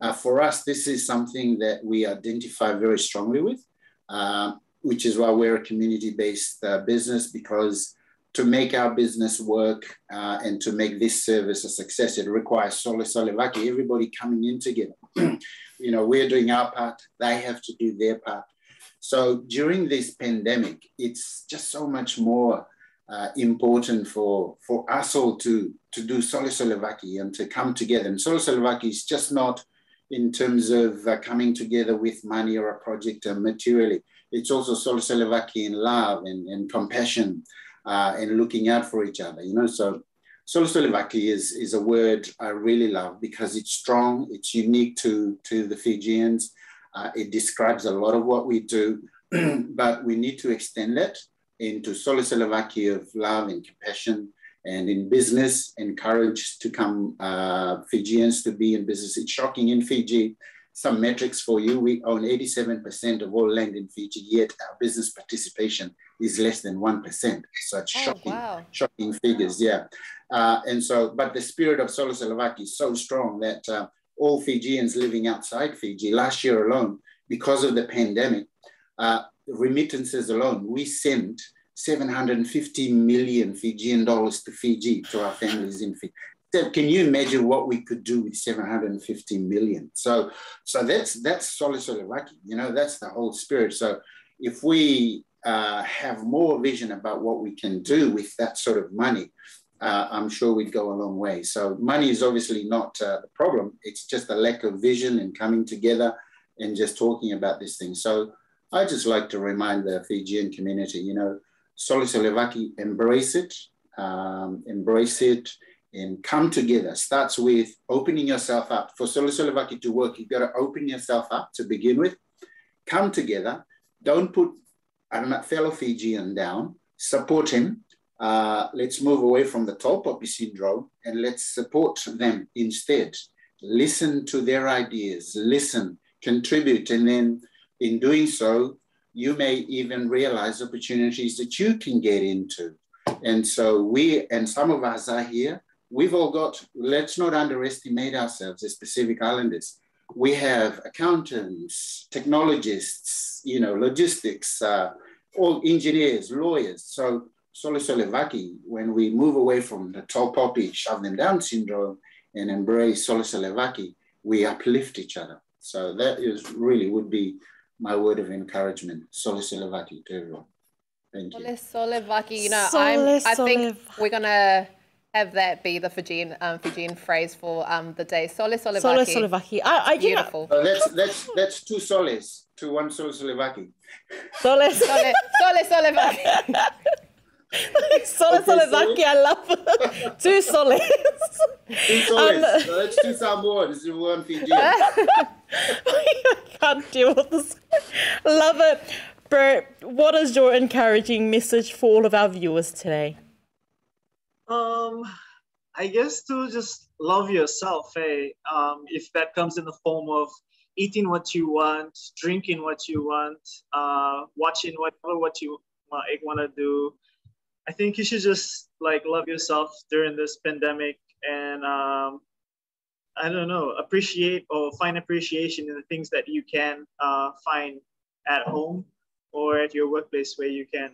uh, for us, this is something that we identify very strongly with, uh, which is why we're a community-based uh, business because to make our business work uh, and to make this service a success, it requires Solesolevaki, everybody coming in together. [clears throat] you know, we're doing our part, they have to do their part. So during this pandemic, it's just so much more uh, important for, for us all to, to do Solesolevaki and to come together. And Solesolevaki is just not in terms of uh, coming together with money or a project uh, materially. It's also Solesolevaki in love and, and compassion uh, and looking out for each other, you know. So Solesolevaki is, is a word I really love because it's strong, it's unique to, to the Fijians. Uh, it describes a lot of what we do, [clears throat] but we need to extend it into Solesolevaki of love and compassion and in business, encourage to come uh, Fijians to be in business. It's shocking in Fiji. Some metrics for you: we own 87% of all land in Fiji, yet our business participation is less than one percent. So it's Oh, shocking, wow. shocking figures. Yeah, uh, and so, but the spirit of Solesolevaki is so strong that uh, all Fijians living outside Fiji last year alone, because of the pandemic, uh, remittances alone, we sent 750 million Fijian dollars to Fiji, to our families in Fiji. Can you imagine what we could do with 750 million? So, so that's that's Solesolevaki, you know, that's the whole spirit. So if we uh, have more vision about what we can do with that sort of money, uh, I'm sure we'd go a long way. So money is obviously not uh, the problem. It's just a lack of vision and coming together and just talking about this thing. So I just like to remind the Fijian community, you know, Solesolevaki, embrace it, um, embrace it, and come together. Starts with opening yourself up. For Solesolevaki to work, you've got to open yourself up to begin with. Come together. Don't put a fellow Fijian down. Support him. Uh, let's move away from the tall poppy syndrome and let's support them instead. Listen to their ideas. Listen. Contribute. And then in doing so, you may even realize opportunities that you can get into. And so we, and some of us are here, we've all got, let's not underestimate ourselves as Pacific Islanders. We have accountants, technologists, you know, logistics, uh, all engineers, lawyers. So Solesolevaki, when we move away from the tall poppy, shove them down syndrome and embrace Solesolevaki, we uplift each other. So that is really would be my word of encouragement. Sole Solevaki to everyone. Thank you. Sole Solevaki. You know, Sole I'm, I think Solevaki. we're gonna have that be the Fijian um, Fijian phrase for um, the day. Sole Solevaki. Solo Solivaki. I, I you know, Beautiful. That's that's that's two soles to one Sole Solevaki. Solo Sole, Sole [laughs] [laughs] Solevaki. Solo Okay, Solivaki. I love it. [laughs] Two soles. Two soles. Um, so that's two Samoans and one Fijian. [laughs] I can't deal with this. Love it. Bert, what is your encouraging message for all of our viewers today? Um, I guess to just love yourself, hey. Um, if that comes in the form of eating what you want, drinking what you want, uh, watching whatever what you want to do, I think you should just like love yourself during this pandemic and um, I don't know, appreciate or find appreciation in the things that you can uh, find at home or at your workplace where you can.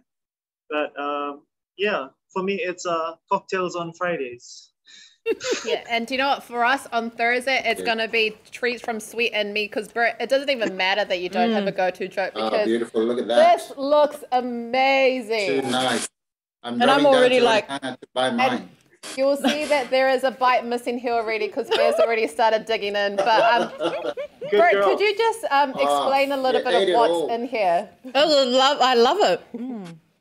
But um, yeah, for me, it's uh, cocktails on Fridays. [laughs] Yeah, and do you know what? For us on Thursday, it's Yeah. gonna be treats from Sweet and Me because Bert, it doesn't even matter that you don't have a go-to joke Oh, beautiful. Look at that. this looks amazing. Too amazing. nice. I'm And I'm already like- to buy mine. You will see that there is a bite missing here already because Bear's already started digging in. But um, [laughs] Good girl. could you just um, Oh, explain a little bit of what's all. in here? I love, I love it.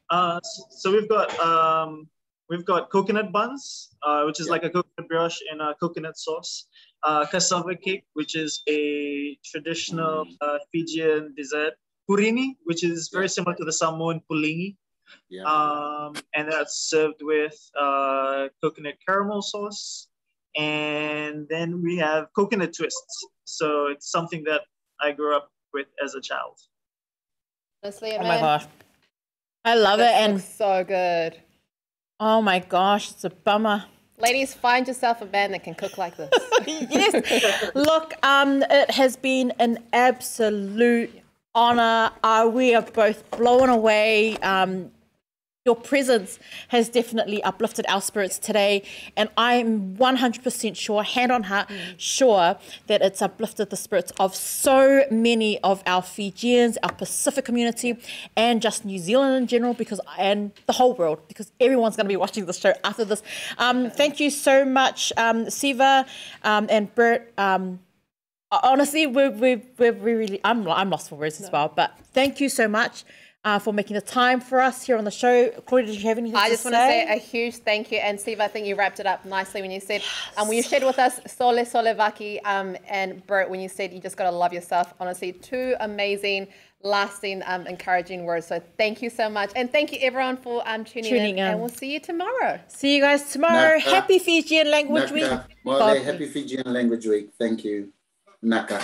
Uh, so we've got um, we've got coconut buns, uh, which is Yeah. like a coconut brioche in a coconut sauce. Uh, cassava cake, which is a traditional Mm. uh, Fijian dessert. Purini, which is very similar to the Samoan pulingi. Yeah. um, and that's served with uh, coconut caramel sauce. And then we have coconut twists. So it's something that I grew up with as a child. Honestly, Oh man, my gosh. I love it. And so good. oh my gosh, it's a bummer. Ladies, find yourself a man that can cook like this. [laughs] yes. Look, um, it has been an absolute honor. Uh, we are both blown away. Um, your presence has definitely uplifted our spirits today, and I'm 100% sure, hand on heart, sure that it's uplifted the spirits of so many of our Fijians, our Pacific community, and just New Zealand in general, because and the whole world, because everyone's going to be watching the show after this. Um, thank you so much, um, Siva um, and Bert. Um, honestly, we're, we're, we're we really, I'm, I'm lost for words as well. But thank you so much uh, for making the time for us here on the show. Corey, did you have anything I to just want to say a huge thank you. And Steve, I think you wrapped it up nicely when you said, um, when you shared with us Solesolevaki um, and Bert, when you said you just got to love yourself. Honestly, two amazing, lasting, um, encouraging words. So thank you so much. And thank you everyone for um, tuning, Tuning in. in. And we'll see you tomorrow. See you guys tomorrow. Naka. Happy Fijian Language Week. Naka. Well, happy Fijian Language Week. Thank you. Naka.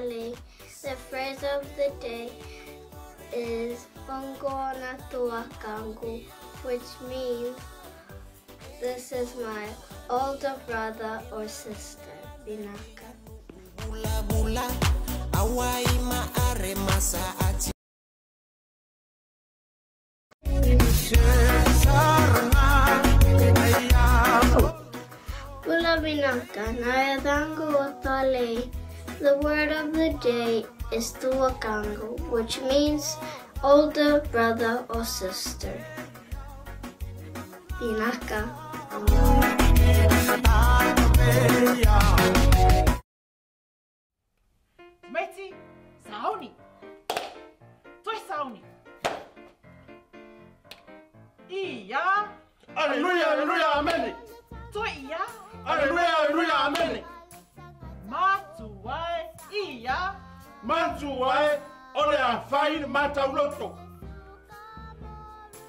The phrase of the day is Fongona Tuakangu, which means this is my older brother or sister, Vinaka. Willa Vinaka, Naya Vango Tale. The word of the day is tulukango, which means older brother or sister. Vinaka. Meti, sauni. Toi sauni. Iya. Alleluia, alleluia, amen. Toi iya. Alleluia, alleluia, amen. matuwae iya matuwae ole afai matauloto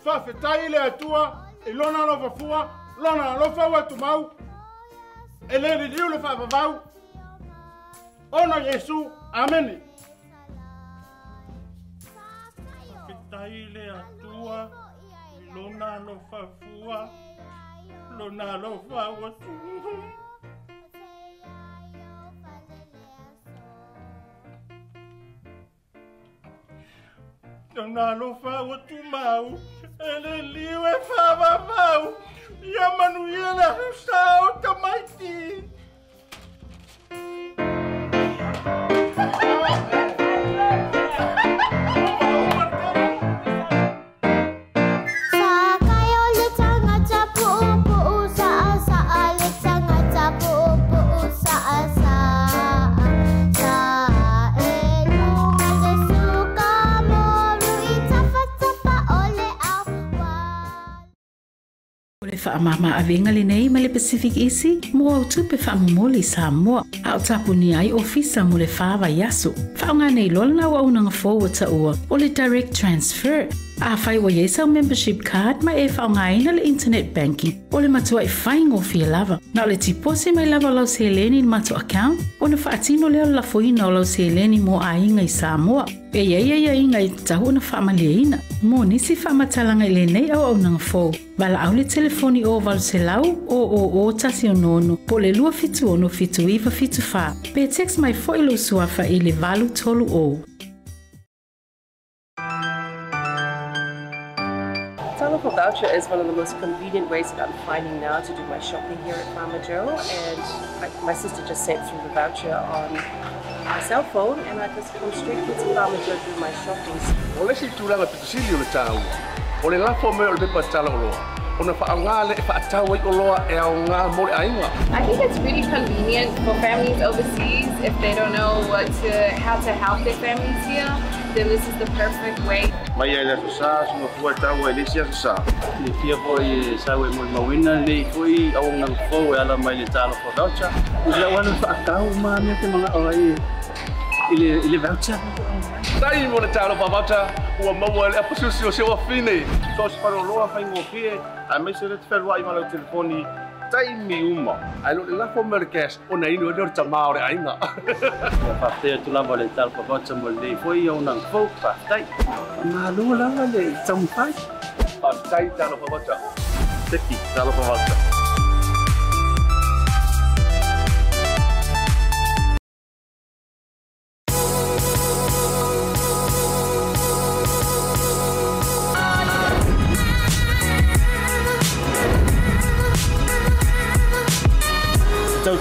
faafetai le atua i lona lovafua lona alofau atumau e lē liliu le faavavau ona iesu amene faafetai le atua i lona alofafua lona alofau atumau tu mau. Nona lo fa o tu mau, ele liu e fa va mau. Ia manuela sa o O le whaamama awenga le nei ma le Pacific Easy, mo au tupe whaamumoli sa moa, a o tapu ni ai ofisa mo le whaava yaso. Whaonga nei lola na waunanga forward ta ua, o le direct transfer. A whai wa yesa membership card ma e whaonga ina le internet banking, o le matua i whaingo fia lava. Na le tipose mai lava lau se leni matua account, o na whaatino leo la foina o lau se leni mo a inga i Samoa. E ia ia ia inga i tahu na whaamalia ina. Mo nisi whaamatalanga i le nei au au nang fōu. Wala au le telefoni o walu se lau o o o tasi o nono po le lua fitu ono fitu iwa fitu wha. Pe text mai fo ilo suafa i le valu tolu o. voucher is one of the most convenient ways that I'm finding now to do my shopping here at Farmer Joe. And I, my sister just sent through the voucher on my cell phone, and I just come straight to Farmer Joe to do my shopping. O le si tūlanga pitusili o le tāu. O le lafo me o le pepa tala o loa. O na whaangā le whaatau ai o loa au ngā mo le ainga. I think it's really convenient for families overseas if they don't know what to how to help their families here. Then this is the perfect way. Mai ai [laughs] le sa sunga fua tau e le sia sa. Le fia po i sawe mo mawina le po i au nang fo ala mai le talo for voucher. Ila wana fa akau ma me te mga oi. Ile ile voucher. Tai mo le talo pa vata ua maua le apasusi o se wa fine. So se paro loa fai ngō fie, a me se le te wherua i mana telefoni, tai mi uma. Ai lo le lafo me le cash, o na inu e le tama o le ainga. Ya fa te tu lava le talo for voucher mo le po i au nang fo fa tai. Ma lu lava le tam fai. Pa tai talo pa vata. Teki talo pa vata.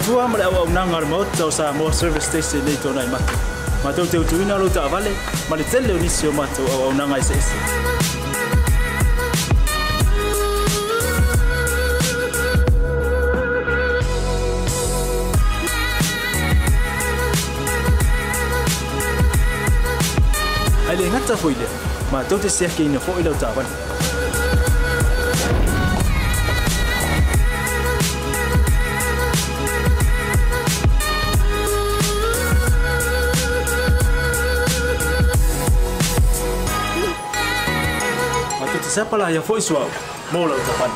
tua mara wa unanga mo tau sa mo service station nei tona ima ma tau teu tuina lo ta vale ma le tele ni sio ma tau wa unanga ise ise Ale ngata foile ma tau te sia ke ina fo ilo ta vale sepa la ya foi suau. Mola o tapan.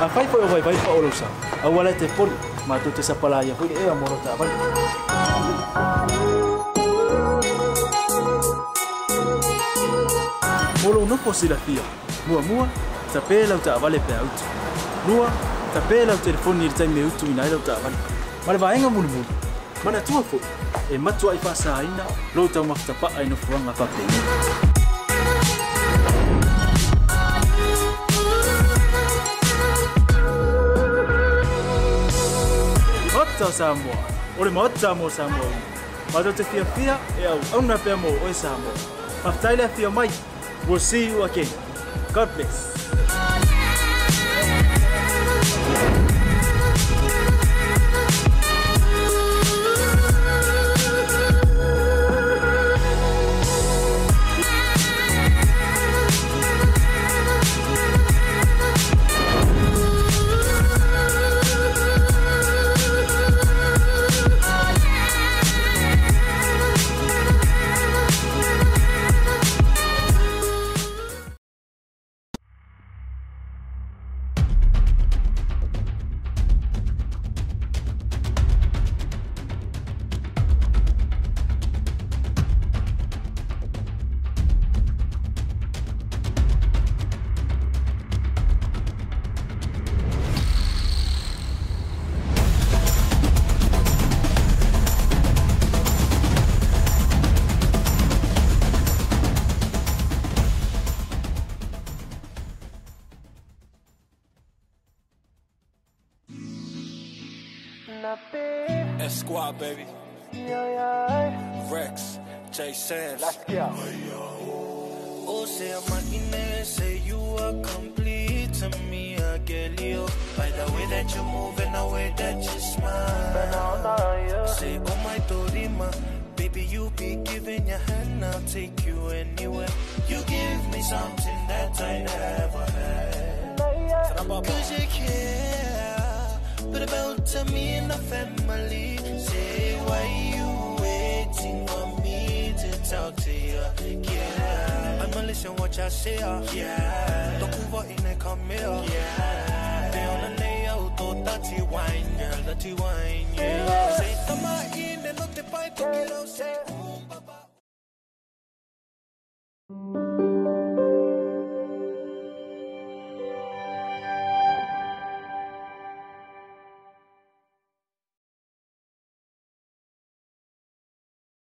A fai foi o vai vai pa olusa. A wala te pon ma tu te sepa la ya foi e amor o tapan. Mola o nopo si la fia. Mua mua, tapé la uta avale pe auto. Mua, tapé la telefoni il taime utu inai la uta. Ma le va enga. Mana tua fo. E matua i fasa aina, lo tau mafta pa ai no fuanga pa pe. Mata Samoa. Ore mata mo Samoa. Ma te fia fia e au au na pe mo o Samoa. Maftaile fia mai. We'll see you again. God bless.